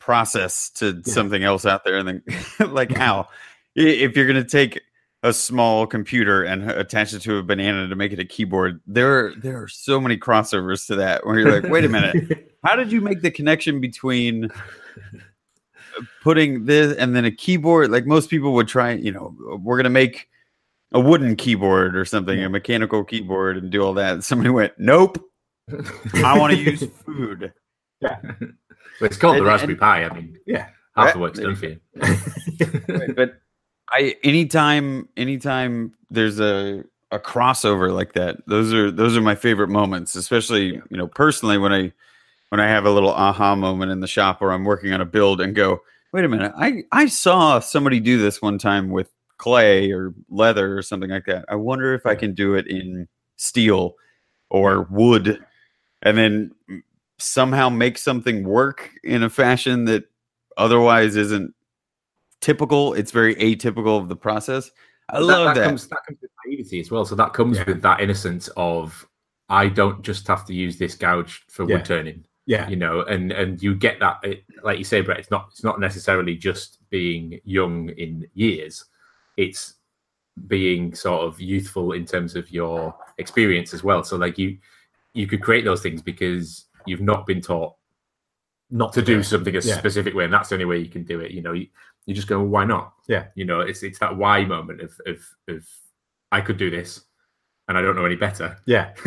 process to Yeah. something else out there, and then (laughs) like how if you're gonna take a small computer and attach it to a banana to make it a keyboard, there are, there are so many crossovers to that where you're like, wait a minute, (laughs) how did you make the connection between putting this and then a keyboard like most people would try you know we're going to make a wooden keyboard or something Yeah. a mechanical keyboard and do all that somebody went nope i want to (laughs) use food But it's called And- the Raspberry and- Pi. I mean, Yeah. half the work's done for you. But i anytime anytime there's a a crossover like that those are those are my favorite moments especially you know personally when i when i have a little aha moment in the shop where i'm working on a build and go wait a minute i i saw somebody do this one time with clay or leather or something like that. I wonder if i can do it in steel or wood. And then somehow make something work in a fashion that otherwise isn't typical it's very atypical of the process i love that, Comes, that comes with naivety as well. So that comes Yeah. with that innocence of I don't just have to use this gouge for Yeah. wood turning, yeah, you know, and and you get that, it, like you say, Brett. It's not it's not necessarily just being young in years. It's being sort of youthful in terms of your experience as well. So like you you could create those things because you've not been taught not to do it. something a Yeah. specific way, and that's the only way you can do it. You know, you, just go, well, why not? Yeah. You know, it's it's that why moment of of of I could do this, and I don't know any better. Yeah, (laughs)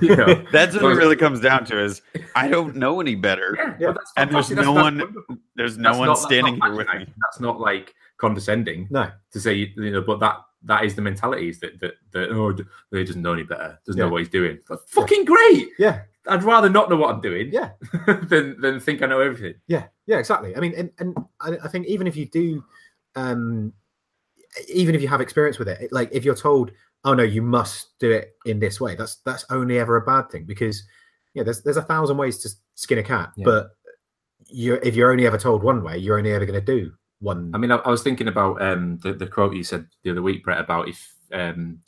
you know, (laughs) that's what it really comes down to is i don't know any better yeah, Yeah. And there's no one- there's no one standing here with me. That's not like condescending no, to say, you know, but that that is the mentality is that that, that oh he doesn't know any better, doesn't Yeah. know what he's doing. That's fucking great. yeah, I'd rather not know what I'm doing yeah. (laughs) than than think I know everything. Yeah, yeah, exactly. I mean, and, and I, I think even if you do, um, even if you have experience with it, it- like if you're told, "Oh no, you must do it in this way," that's that's only ever a bad thing because yeah, there's there's a thousand ways to skin a cat, Yeah. but you if you're only ever told one way, you're only ever going to do one. I mean, I, I was thinking about um, the, the quote you said the other week, Brett, about if um,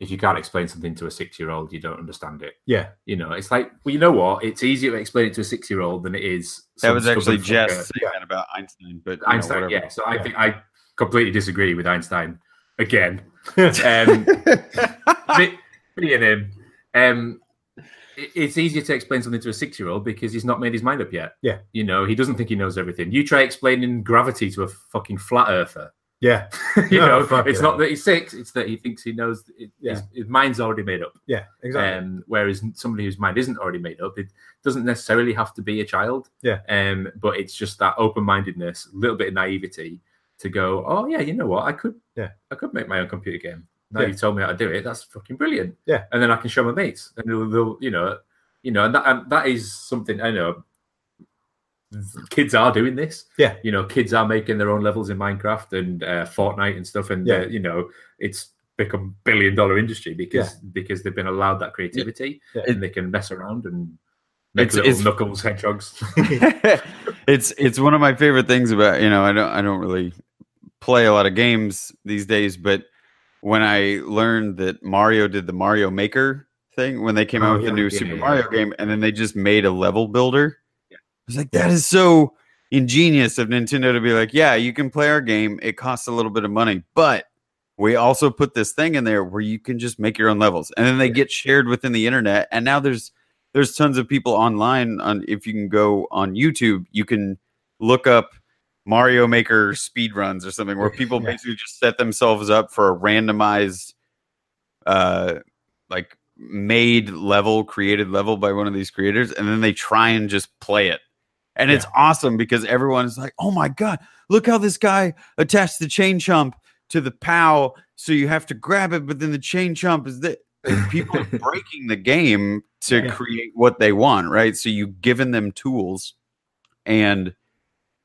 if you can't explain something to a six year old, you don't understand it. yeah, You know, it's like, well, you know what? It's easier to explain it to a six year old than it is. that some was actually stubborn Jess fucker. saying that about einstein but you know, Einstein. whatever. yeah. So I Yeah. think I completely disagree with Einstein again. (laughs) Um, (laughs) me, me and him. Um, it- it's easier to explain something to a six year old because he's not made his mind up yet. Yeah. You know, he doesn't think he knows everything. You try explaining gravity to a fucking flat earther. Yeah, (laughs) you No, (laughs) know, fuck it's it. not that he's six; it's that he thinks he knows. It, Yeah. his, his mind's already made up. yeah, exactly. Um, whereas somebody whose mind isn't already made up, it doesn't necessarily have to be a child. Yeah. Um, but it's just that open-mindedness, a little bit of naivety to go, oh yeah, you know what, I could, Yeah. I could make my own computer game. Now Yeah. you've told me how to do it. That's fucking brilliant. Yeah. And then I can show my mates, and they'll, they'll you know, you know, and that and that is something I know. Kids are doing this. Yeah. You know, kids are making their own levels in Minecraft and uh, Fortnite and stuff, and Yeah. uh, you know, it's become billion dollar industry because because they've been allowed that creativity Yeah. and they can mess around and make It's- little it's- knuckles hedgehogs. (laughs) it's it's one of my favorite things about you know I don't I don't really play a lot of games these days, but when I learned that Mario did the Mario Maker thing when they came Oh, out with the new Yeah, Super yeah, Mario yeah. game, and then they just made a level builder. Was like, that is so ingenious of Nintendo to be like, yeah, you can play our game. It costs a little bit of money, but we also put this thing in there where you can just make your own levels, and then they get shared within the internet. And now there's there's tons of people online on if you can go on YouTube, you can look up Mario Maker speed runs or something where (laughs) people Yeah. basically just set themselves up for a randomized uh like made level created level by one of these creators and then they try and just play it and it's awesome because everyone is like oh my god look how this guy attached the Chain Chomp to the pow so you have to grab it but then the Chain Chomp is that (laughs) people are breaking the game to Yeah. create what they want right so you've given them tools and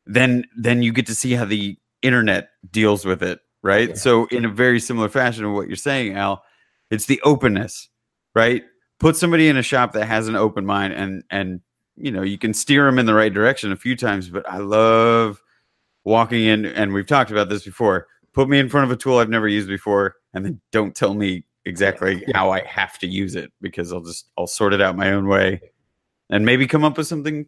then then you get to see how the internet deals with it right Yeah. so in a very similar fashion to what you're saying al it's the openness right put somebody in a shop that has an open mind and and you know you can steer them in the right direction a few times but i love walking in and we've talked about this before put me in front of a tool i've never used before and then don't tell me exactly Yeah. how i have to use it because i'll just i'll sort it out my own way and maybe come up with something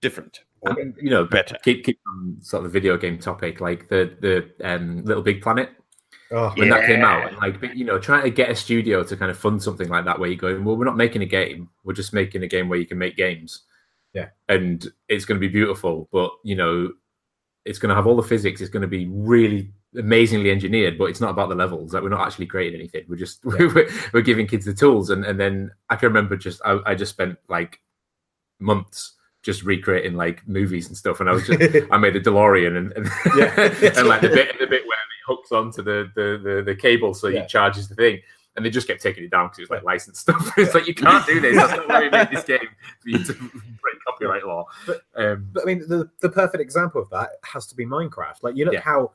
different. I mean, you know, better. keep keep on sort of the video game topic, like the the um, Little Big Planet Oh, when that came out, and like but, you know, trying to get a studio to kind of fund something like that, where you go, well, we're not making a game, we're just making a game where you can make games, Yeah. and it's going to be beautiful, but you know, it's going to have all the physics, it's going to be really amazingly engineered, but it's not about the levels. Like we're not actually creating anything. We're just (laughs) Yeah. we're, we're giving kids the tools, and and then I can remember just I, I just spent like months just recreating like movies and stuff, and I was just (laughs) I made a DeLorean and and, Yeah. (laughs) and like the bit the bit where it hooks onto the the the, the cable so Yeah. he charges the thing. And they just kept taking it down because it was like licensed stuff. it's like you can't do this. That's not why we made this game for you to copyright law. But- um, But I mean, the, the perfect example of that has to be Minecraft. Like, you look Yeah. how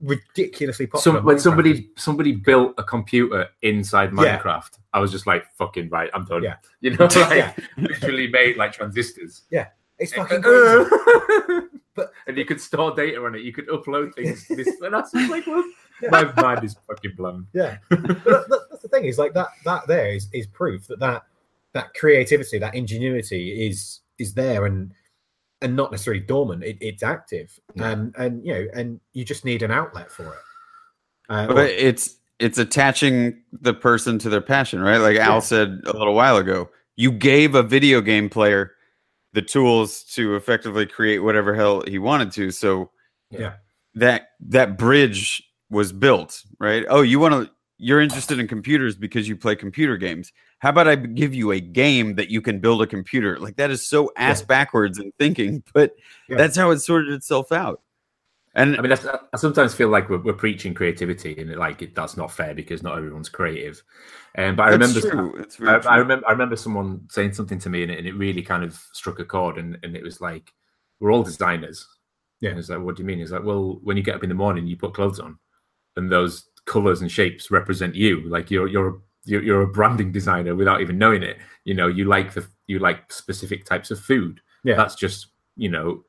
ridiculously popular. some, when Minecraft is. somebody somebody built a computer inside Yeah. Minecraft, I was just like, "Fucking right, I'm done." Yeah. (laughs) You know, (laughs) like Yeah. literally made like transistors. Yeah, it's fucking (laughs) crazy. but and you could store data on it. You could upload things. This, and was just like, well, Yeah. my mind is fucking blown. Yeah, that- that's the thing. Is like that. That there is is proof that that that creativity, that ingenuity is is there and and not necessarily dormant. It, it's active, Yeah. and and you know, and you just need an outlet for it. Uh, but it's it's attaching the person to their passion right like Yeah. al said a little while ago you gave a video game player the tools to effectively create whatever hell he wanted to so Yeah. that that bridge was built right oh you want to you're interested in computers because you play computer games how about i give you a game that you can build a computer like that is so ass Yeah. backwards in thinking (laughs) but Yeah. that's how it sorted itself out and I mean, that's, I sometimes feel like we're, we're preaching creativity, and like it, that's not fair because not everyone's creative. Um, but I that's remember, true. It's I, true. I remember, I remember someone saying something to me, and it, and it really kind of struck a chord. And, and it was like, we're all designers. Yeah. And it's like, what do you mean? It's like, well, when you get up in the morning, you put clothes on, and those colors and shapes represent you. Like you're you're you're, you're a branding designer without even knowing it. You know, you like the you like specific types of food. Yeah. That's just you know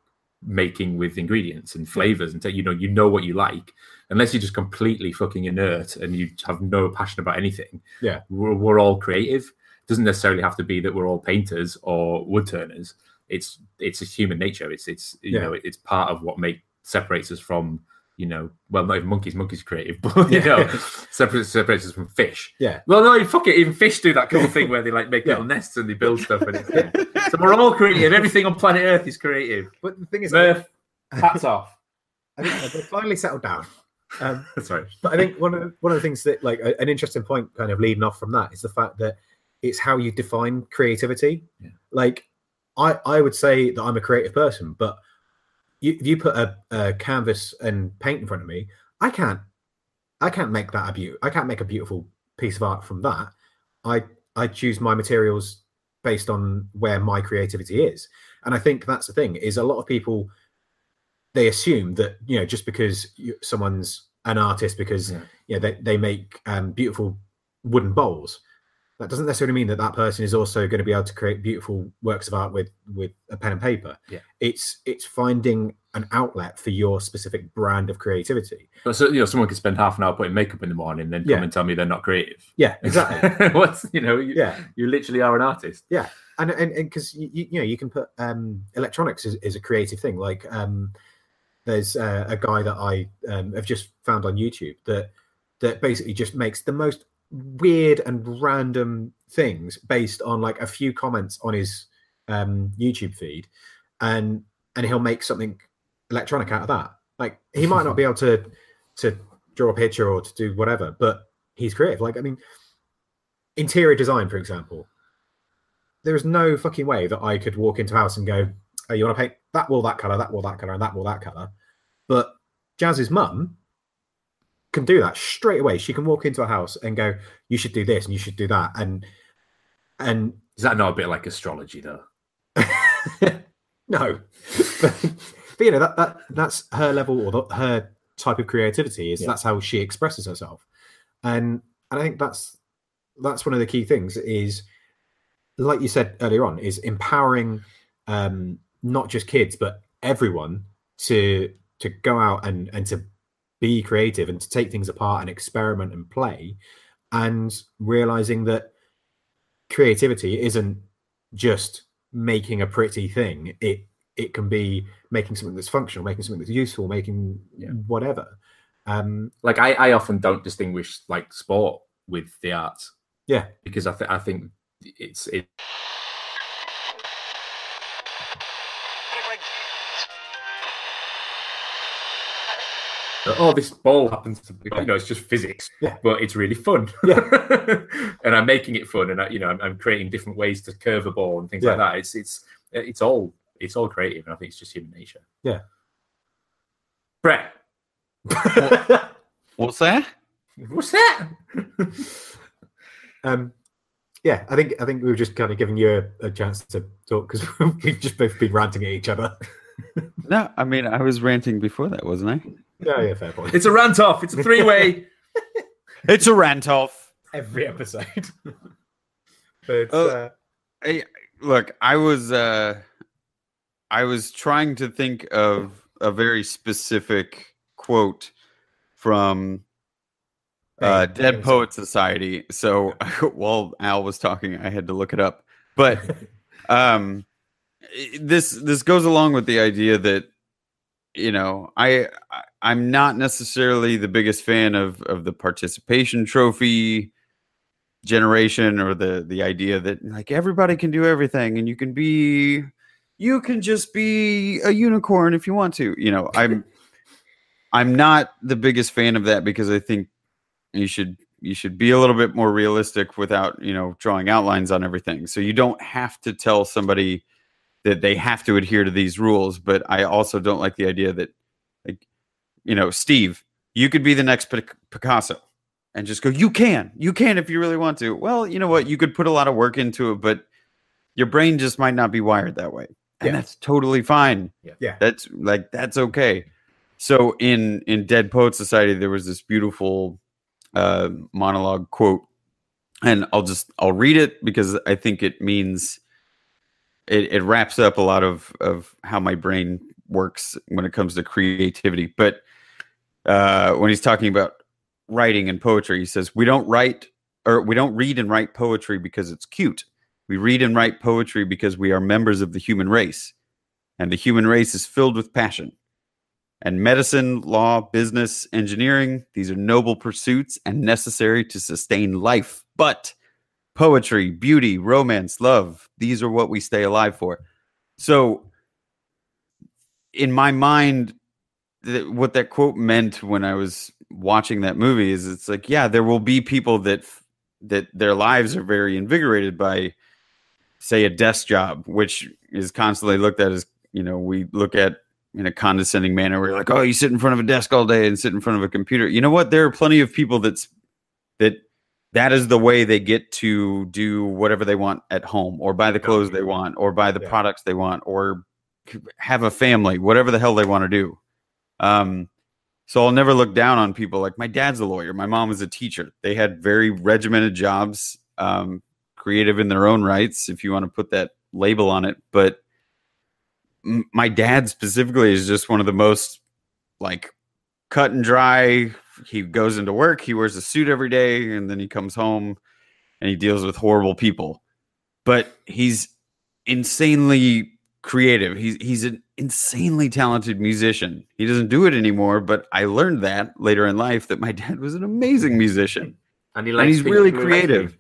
making with ingredients and flavors and you know you know what you like unless you're just completely fucking inert and you have no passion about anything Yeah. we're, we're all creative it doesn't necessarily have to be that we're all painters or wood turners it's it's a human nature it's it's you Yeah. know it's part of what make separates us from you know well not even monkeys monkeys are creative (laughs) but you Yeah. know separates separates us from fish Yeah. well no fuck it even fish do that cool thing where they like make Yeah. little nests and they build stuff and it's, (laughs) so we're all creative everything on planet earth is creative but the thing is, Murph, hats off I think they finally settled down. Um, (laughs) sorry but I think one of the, one of the things that like an interesting point, kind of leading off from that, is the fact that it's how you define creativity. Yeah. Like, I I would say that I'm a creative person, but you, if you put a, a canvas and paint in front of me, I can't I can't make that a beaut. I can't make a beautiful piece of art from that. I I choose my materials based on where my creativity is, and I think that's the thing is a lot of people they assume that you know just because you, someone's an artist because Yeah. you know they, they make um, beautiful wooden bowls that doesn't necessarily mean that that person is also going to be able to create beautiful works of art with with a pen and paper Yeah. it's it's finding an outlet for your specific brand of creativity but so you know someone could spend half an hour putting makeup in the morning then come Yeah. and tell me they're not creative yeah exactly (laughs) what's you know you, yeah you literally are an artist Yeah. and and because you, you know you can put um electronics is, is a creative thing like um there's uh, a guy that i um, have just found on youtube that that basically just makes the most weird and random things based on like a few comments on his um youtube feed and and he'll make something electronic out of that like he might not be able to to draw a picture or to do whatever but he's creative like i mean interior design, for example. There is no fucking way that I could walk into a house and go, "Oh, you want to paint that wall that color, that wall that color, and that wall that color." But Jazz's mum can do that straight away. She can walk into a house and go, "You should do this and you should do that," and and Is that not a bit like astrology though? (laughs) no, but, (laughs) but you know that that that's her level or the, her type of creativity is Yeah. that's how she expresses herself, and and I think that's that's one of the key things is like you said earlier on is empowering um not just kids but everyone to to go out and and to be creative and to take things apart and experiment and play and realizing that creativity isn't just making a pretty thing it it can be making something that's functional making something that's useful making Yeah. whatever um Like I, I often don't distinguish like sport with the arts. Yeah. because I think I think it's it. Oh, this ball happens to be, you know, it's just physics, Yeah. but it's really fun. Yeah. (laughs) and I'm making it fun, and I, you know, I'm, I'm creating different ways to curve a ball and things like that. It's it's it's all it's all creative, and I think it's just human nature. Yeah. Brett, (laughs) What's that? what's that? um yeah i think i think we've just kind of given you a, a chance to talk because (laughs) we've just both been ranting at each other No, I mean I was ranting before that, wasn't I? Yeah yeah fair point It's a rant off. It's a three way. (laughs) It's a rant off. every episode (laughs) but Oh. uh, I, look, I was uh I was trying to think of a very specific quote from uh, hey, Dead hang Poet Society. So (laughs) while Al was talking, I had to look it up. But um this this goes along with the idea that you know I, I i'm not necessarily the biggest fan of of the participation trophy generation or the the idea that like everybody can do everything and you can be you can just be a unicorn if you want to you know i'm (laughs) i'm not the biggest fan of that because i think you should you should be a little bit more realistic without you know drawing outlines on everything. So you don't have to tell somebody that they have to adhere to these rules but i also don't like the idea that like you know steve you could be the next Pic- picasso and just go you can you can if you really want to. Well you know what? You could put a lot of work into it but your brain just might not be wired that way. And Yeah. that's totally fine. Yeah. That's like that's okay. So in in dead poet society there was this beautiful uh monologue quote and i'll just i'll read it because i think it means it, it wraps up a lot of of how my brain works when it comes to creativity but uh when he's talking about writing and poetry he says we don't write or we don't read and write poetry because it's cute we read and write poetry because we are members of the human race and the human race is filled with passion. And medicine, law, business, engineering, these are noble pursuits and necessary to sustain life. But poetry, beauty, romance, love, these are what we stay alive for. So, in my mind, th- what that quote meant when I was watching that movie is it's like, yeah, there will be people that f- that their lives are very invigorated by say a desk job, which is constantly looked at as you know we look at in a condescending manner. We're like, oh, you sit in front of a desk all day and sit in front of a computer. You know what? There are plenty of people that's that that is the way they get to do whatever they want at home, or buy the clothes they want, or buy the Yeah. products they want, or have a family, whatever the hell they want to do. Um, so I'll never look down on people like my dad's a lawyer, my mom was a teacher. They had very regimented jobs, um, creative in their own rights, if you want to put that label on it. But m- my dad specifically is just one of the most like cut and dry. He goes into work, he wears a suit every day, and then he comes home and he deals with horrible people. But he's insanely creative. He's he's an insanely talented musician. He doesn't do it anymore, but I learned that later in life that my dad was an amazing musician. And he And likes he's really and creative.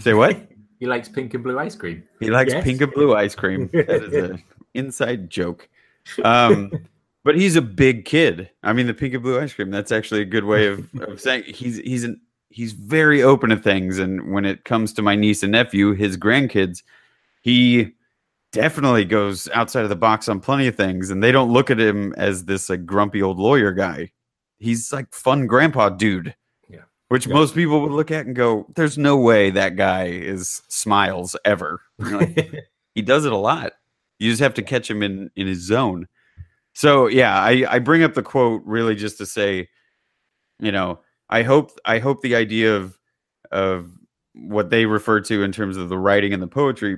Say what? (laughs) He likes pink and blue ice cream. He likes Yes. pink and blue ice cream. That is an (laughs) inside joke. Um, (laughs) but he's a big kid. I mean, the pink and blue ice cream. That's actually a good way of, (laughs) of saying he's he's an he's very open to things and when it comes to my niece and nephew his grandkids he definitely goes outside of the box on plenty of things and they don't look at him as this like grumpy old lawyer guy he's like fun grandpa dude Yeah. which Yeah. most people would look at and go there's no way that guy is smiles ever (laughs) like, he does it a lot you just have to catch him in in his zone so yeah i i bring up the quote really just to say you know i hope i hope the idea of of what they refer to in terms of the writing and the poetry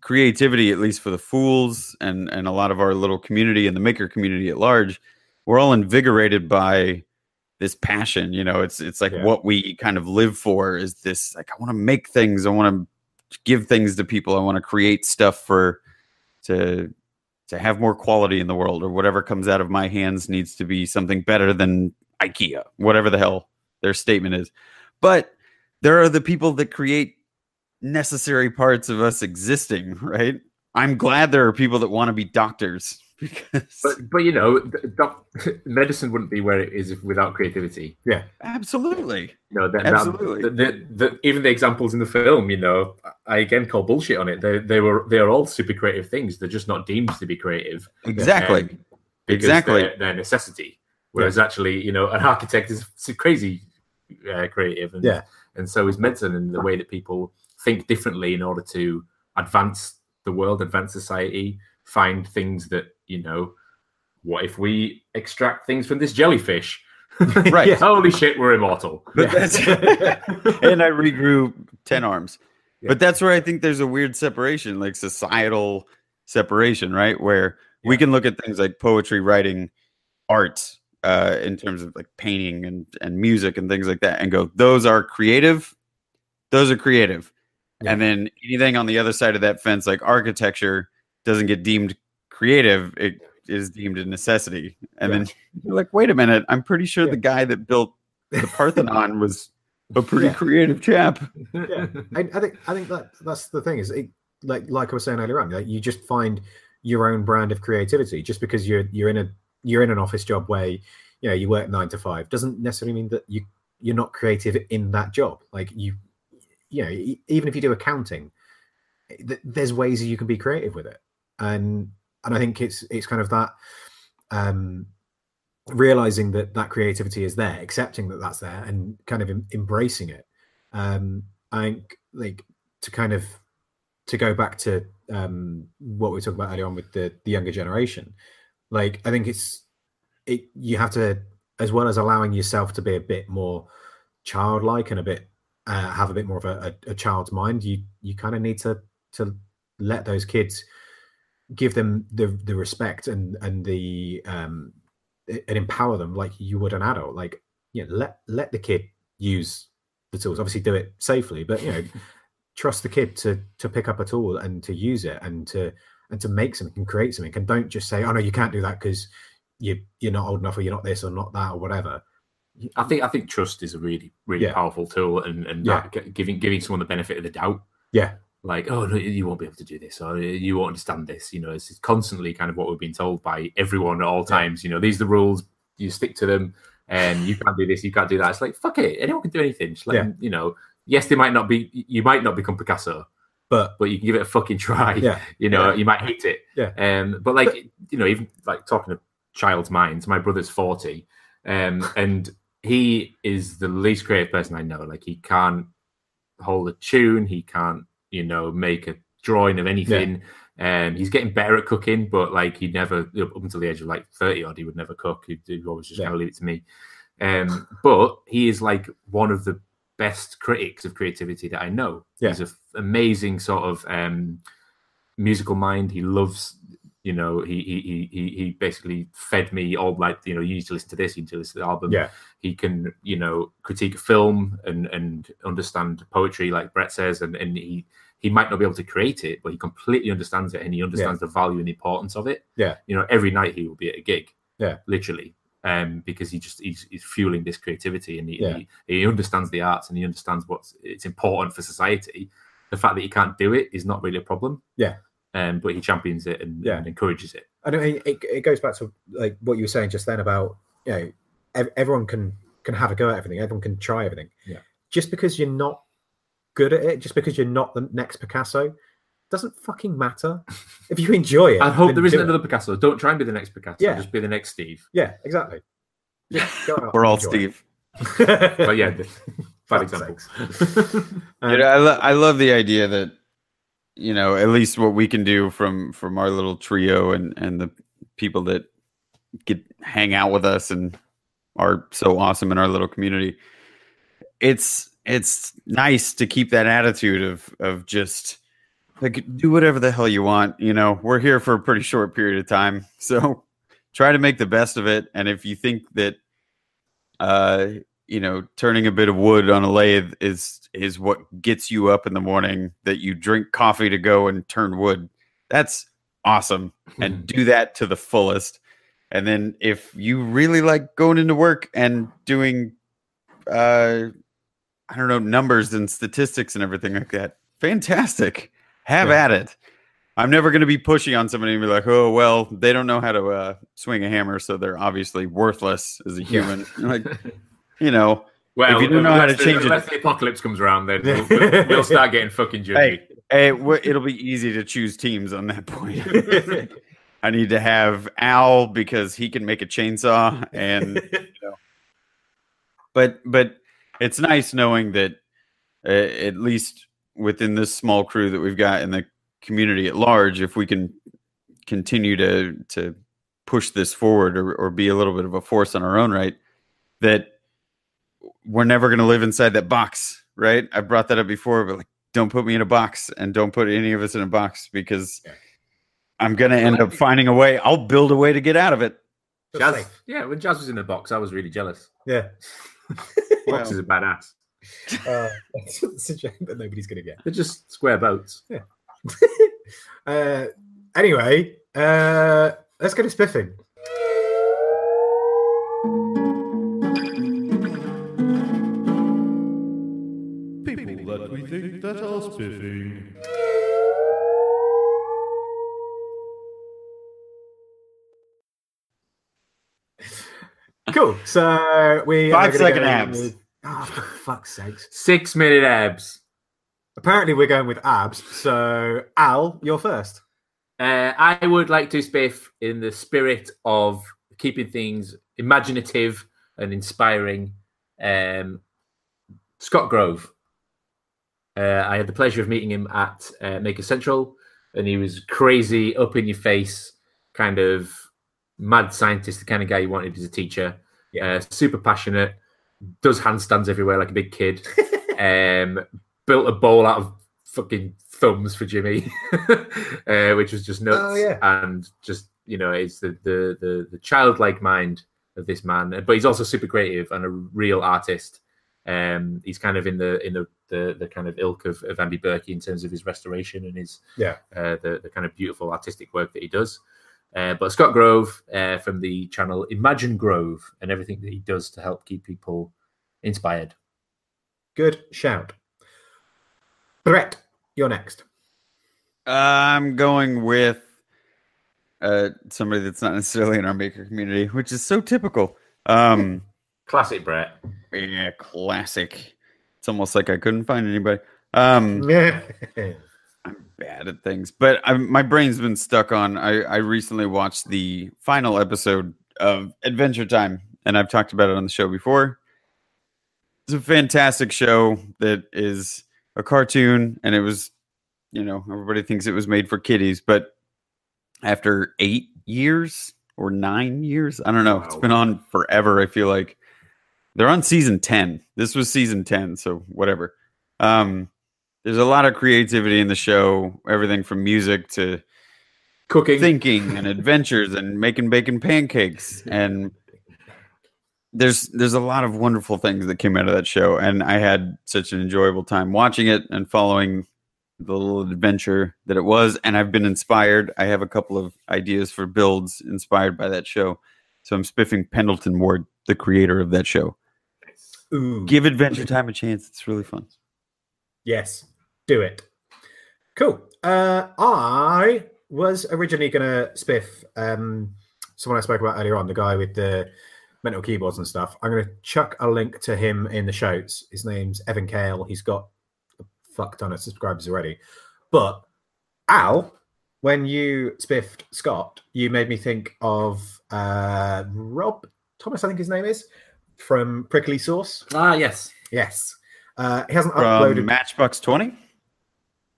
creativity at least for the fools and and a lot of our little community and the maker community at large we're all invigorated by this passion you know it's it's like Yeah. what we kind of live for is this like i want to make things i want to give things to people i want to create stuff for to to have more quality in the world or whatever comes out of my hands needs to be something better than ikea whatever the hell their statement is. But there are the people that create necessary parts of us existing (laughs) right? I'm glad there are people that want to be doctors (laughs) because But but you know, th- doc- (laughs) medicine wouldn't be where it is if, without creativity. Yeah absolutely You know, that, Absolutely. That, the, the, the, even the examples in the film, you know, I again call bullshit on it. They they were they are all super creative things. They're just not deemed to be creative. exactly um, because Exactly. They're, they're necessity. Whereas actually, you know, an architect is crazy uh, creative, and Yeah. and so is medicine and the way that people think differently in order to advance the world, advance society, find things that you know. What if we extract things from this jellyfish? (laughs) Right. Yeah. Holy shit, we're immortal. (laughs) And I regrew 10 arms. Yeah. But that's where I think there's a weird separation, like societal separation, right? Where we can look at things like poetry, writing, art, uh, in terms of like painting and, and music and things like that, and go, those are creative. Those are creative. And then anything on the other side of that fence, like architecture, doesn't get deemed creative. It is deemed a necessity. And Yeah. then (laughs) you're like, wait a minute, I'm pretty sure Yeah. the guy that built the (laughs) Parthenon was a pretty Yeah. creative chap. yeah, I, I think I think that that's the thing is it, like like I was saying earlier on, like you just find your own brand of creativity just because you're you're in a you're in an office job where you know you work nine to five doesn't necessarily mean that you you're not creative in that job. Like you you know even if you do accounting, th- there's ways that you can be creative with it, and and I think it's it's kind of that um realizing that that creativity is there accepting that that's there and kind of em- embracing it. Um i think like to kind of to go back to um what we talked about earlier on with the the younger generation like i think it's it you have to as well as allowing yourself to be a bit more childlike and a bit uh, have a bit more of a, a, a child's mind you you kind of need to to let those kids give them the the respect and and the um and empower them like you would an adult like you know let let the kid use the tools obviously do it safely but you know (laughs) trust the kid to to pick up a tool and to use it and to and to make something and create something and don't just say oh no you can't do that because you you're not old enough or you're not this or not that or whatever I think I think trust is a really really Yeah. powerful tool, and and Yeah. giving giving someone the benefit of the doubt. Yeah. Like, oh no, you won't be able to do this, or you won't understand this. You know, it's it's constantly kind of what we're being told by everyone at all times. You know, these are the rules. You stick to them, and you can't do this, you can't do that. It's like fuck it, anyone can do anything. Just let Yeah. them, you know. Yes, they might not be. You might not become Picasso, but but you can give it a fucking try. yeah (laughs) You know, Yeah. you might hate it. Yeah. Um, but like you know, even like talking to child's minds, my brother's forty, um, (laughs) and he is the least creative person I know. Like he can't hold a tune, he can't, you know, make a drawing of anything. Um, he's getting better at cooking, but like he never up until the age of like thirty odd, he would never cook. He'd, he'd always just Yeah. kind of leave it to me. Um, but he is like one of the best critics of creativity that I know. Yeah. He's an amazing sort of um, musical mind. He loves, you know, he he he he he basically fed me all like, you know, you need to listen to this, you need to listen to the album. yeah He can, you know, critique a film and and understand poetry, like Brett says, and and he he might not be able to create it, but he completely understands it and he understands the value and the importance of it. Yeah. You know, every night he will be at a gig. Yeah. Literally. Um, because he just he's, he's fueling this creativity and he, Yeah. he he understands the arts and he understands what's it's important for society. The fact that he can't do it is not really a problem. Yeah. Um, but he champions it and, Yeah. and encourages it. I don't. It, it goes back to like what you were saying just then about you know ev- everyone can can have a go at everything. Everyone can try everything. Yeah. Just because you're not good at it, just because you're not the next Picasso, doesn't fucking matter. if you enjoy it, I hope there isn't do it. another Picasso. Don't try and be the next Picasso. Yeah. Just be the next Steve. Yeah, exactly. Just go out We're all Steve. (laughs) But yeah, (laughs) bad Fuck's example. Um, (laughs) you know, I, lo- I love the idea that you know at least what we can do from from our little trio and and the people that get hang out with us and are so awesome in our little community. It's it's nice to keep that attitude of of just like do whatever the hell you want. You know, we're here for a pretty short period of time, (laughs) so try to make the best of it. And if you think that uh you know turning a bit of wood on a lathe is is what gets you up in the morning that you drink coffee to go and turn wood that's awesome and do that to the fullest and then if you really like going into work and doing uh i don't know numbers and statistics and everything like that fantastic have Yeah. at it i'm never going to be pushy on somebody and be like oh well they don't know how to uh, swing a hammer so they're obviously worthless as a Yeah. human (laughs) like you know Well, If you don't know how to the- change it- unless the apocalypse comes around, then we'll, we'll, we'll (laughs) start getting fucking judgy. Hey, Hey, it'll be easy to choose teams on that point. (laughs) I need to have Al because he can make a chainsaw, and you know. but but it's nice knowing that uh, at least within this small crew that we've got in the community at large, if we can continue to to push this forward or, or be a little bit of a force on our own right, that we're never going to live inside that box, right? I've brought that up before, but like, don't put me in a box and don't put any of us in a box because I'm going to end up finding a way. I'll build a way to get out of it. Just Jazz, yeah, when Jazz was in the box, I was really jealous. Yeah. (laughs) Box is a badass. (laughs) Uh, it's, it's a joke that nobody's going to get. They're just square boats. (laughs) uh, anyway, uh, let's go to spiffing. People that we think that are spiffing. Cool. So we Five are go abs. with- Oh, for fuck's sakes. Six minute abs. Apparently, we're going with abs. So, Al, you're first. Uh, I would like to spiff in the spirit of keeping things imaginative and inspiring. Um, Scott Grove. Uh, I had the pleasure of meeting him at uh, Maker Central, and he was crazy, up in your face, kind of mad scientist, the kind of guy you wanted as a teacher. Uh, super passionate, does handstands everywhere like a big kid. (laughs) um, built a bowl out of fucking thumbs for Jimmy, (laughs) uh, which was just nuts. Oh, yeah. And just you know, it's the, the the the childlike mind of this man, but he's also super creative and a real artist. Um, he's kind of in the in the the, the kind of ilk of, of Andy Birkey in terms of his restoration and his Yeah. uh, the the kind of beautiful artistic work that he does. Uh, but Scott Grove uh, from the channel Imagine Grove and everything that he does to help keep people inspired. Good shout. Brett, you're next. I'm going with uh, somebody that's not necessarily in our maker community, which is so typical. Um, Classic Brett. yeah, classic. It's almost like I couldn't find anybody. Um, Yeah. (laughs) I'm bad at things, but i my brain's been stuck on. I, I recently watched the final episode of Adventure Time, and I've talked about it on the show before. It's a fantastic show that is a cartoon, and it was, you know, everybody thinks it was made for kiddies, but after eight years or nine years, I don't know, It's been on forever. I feel like they're on season 10. This was season 10, so whatever. Um, there's a lot of creativity in the show, everything from music to Cooking. thinking and (laughs) adventures and making bacon pancakes and there's there's a lot of wonderful things that came out of that show and I had such an enjoyable time watching it and following the little adventure that it was and I've been inspired. I have a couple of ideas for builds inspired by that show. So I'm spiffing Pendleton Ward, the creator of that show. Ooh. Give Adventure Time a chance. It's really fun. Yes, do it. Cool. Uh, I was originally going to spiff um, someone I spoke about earlier on, the guy with the mental keyboards and stuff. I'm going to chuck a link to him in the shows. His name's Evan Kale. He's got a fuck ton of subscribers already. But Al, when you spiffed Scott, you made me think of uh, Rob Thomas, I think his name is, from Prickly Sauce. Ah, yes. Yes. Uh, he hasn't From uploaded. Matchbox 20?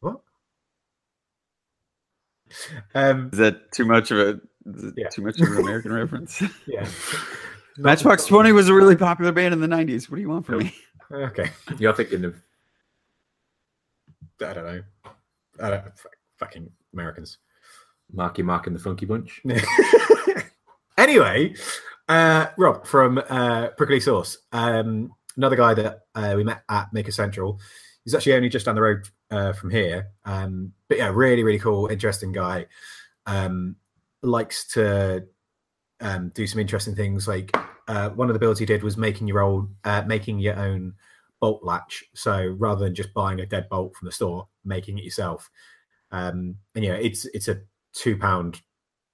What? Um, Is that too much of a Yeah. too much of an American reference? (laughs) yeah. (laughs) Matchbox 20 was a really popular band in the 90s. What do you want from me? Okay. (laughs) You're thinking of I don't know. I don't f- fucking Americans. Marky Mark and the Funky Bunch. anyway, uh, Rob from uh, Prickly Sauce, um, another guy that uh, we met at Maker Central. He's actually only just down the road uh, from here. Um, but yeah, really, really cool, interesting guy. Um, likes to um, do some interesting things. Like uh, one of the builds he did was making your old, uh, making your own bolt latch. So rather than just buying a dead bolt from the store, making it yourself. Um, and yeah, it's it's a two pound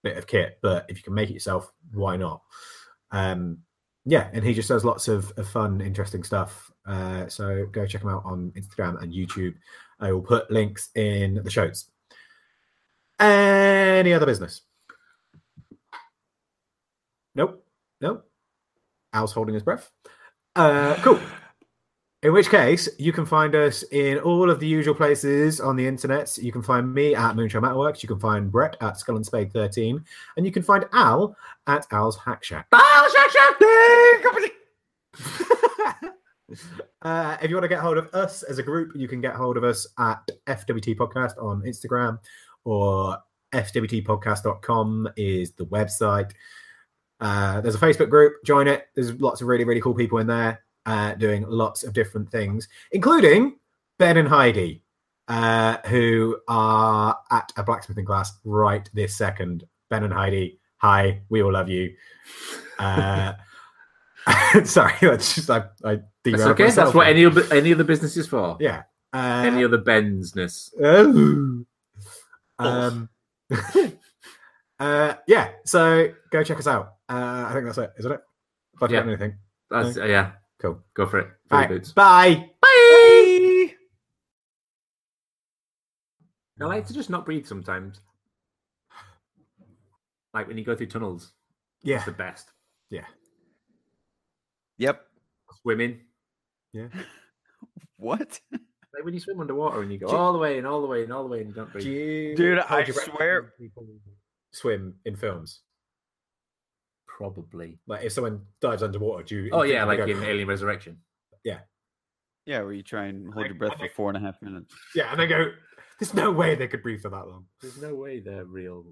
bit of kit, but if you can make it yourself, why not? Um, yeah, and he just does lots of, of fun, interesting stuff. Uh, so go check them out on Instagram and YouTube. I will put links in the shows. Any other business? Nope. Nope. Al's holding his breath. Uh, cool. In which case, you can find us in all of the usual places on the internet. You can find me at Moonshine Metalworks. You can find Brett at Skull and Spade 13. And you can find Al at Al's Hack Shack. (laughs) uh, if you want to get hold of us as a group, you can get hold of us at FWT Podcast on Instagram or FWTpodcast.com is the website. Uh, there's a Facebook group. Join it. There's lots of really, really cool people in there uh, doing lots of different things, including Ben and Heidi, uh, who are at a blacksmithing class right this second. Ben and Heidi, hi, we all love you. (laughs) (laughs) Sorry, that's just I, I That's okay. myself That's what any other any other business is for. yeah. Uh, Any other Bensness. Oh. Um, (laughs) uh, yeah, so go check us out. Uh, I think that's it, isn't it? If I Yeah. anything. That's uh, yeah. Cool. Go for it. Philly right, boots. bye. Bye. I like to just not breathe sometimes. Like when you go through tunnels, Yeah. it's the best. Yep. Swimming. Yeah. (laughs) what? Like when you swim underwater and you go you- all the way and all the way and all the way and you don't Do breathe. you, Dude, hold I your breath swear- people swim in films. Probably. Like if someone dives underwater, do you? Oh yeah, like go, in Alien Resurrection. Yeah, Yeah, where you try and hold your breath for four and a half minutes. yeah, and they go. There's no way they could breathe for that long. There's no way they're real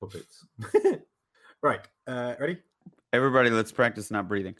puppets. (laughs) right, uh, ready? Everybody, let's practice not breathing.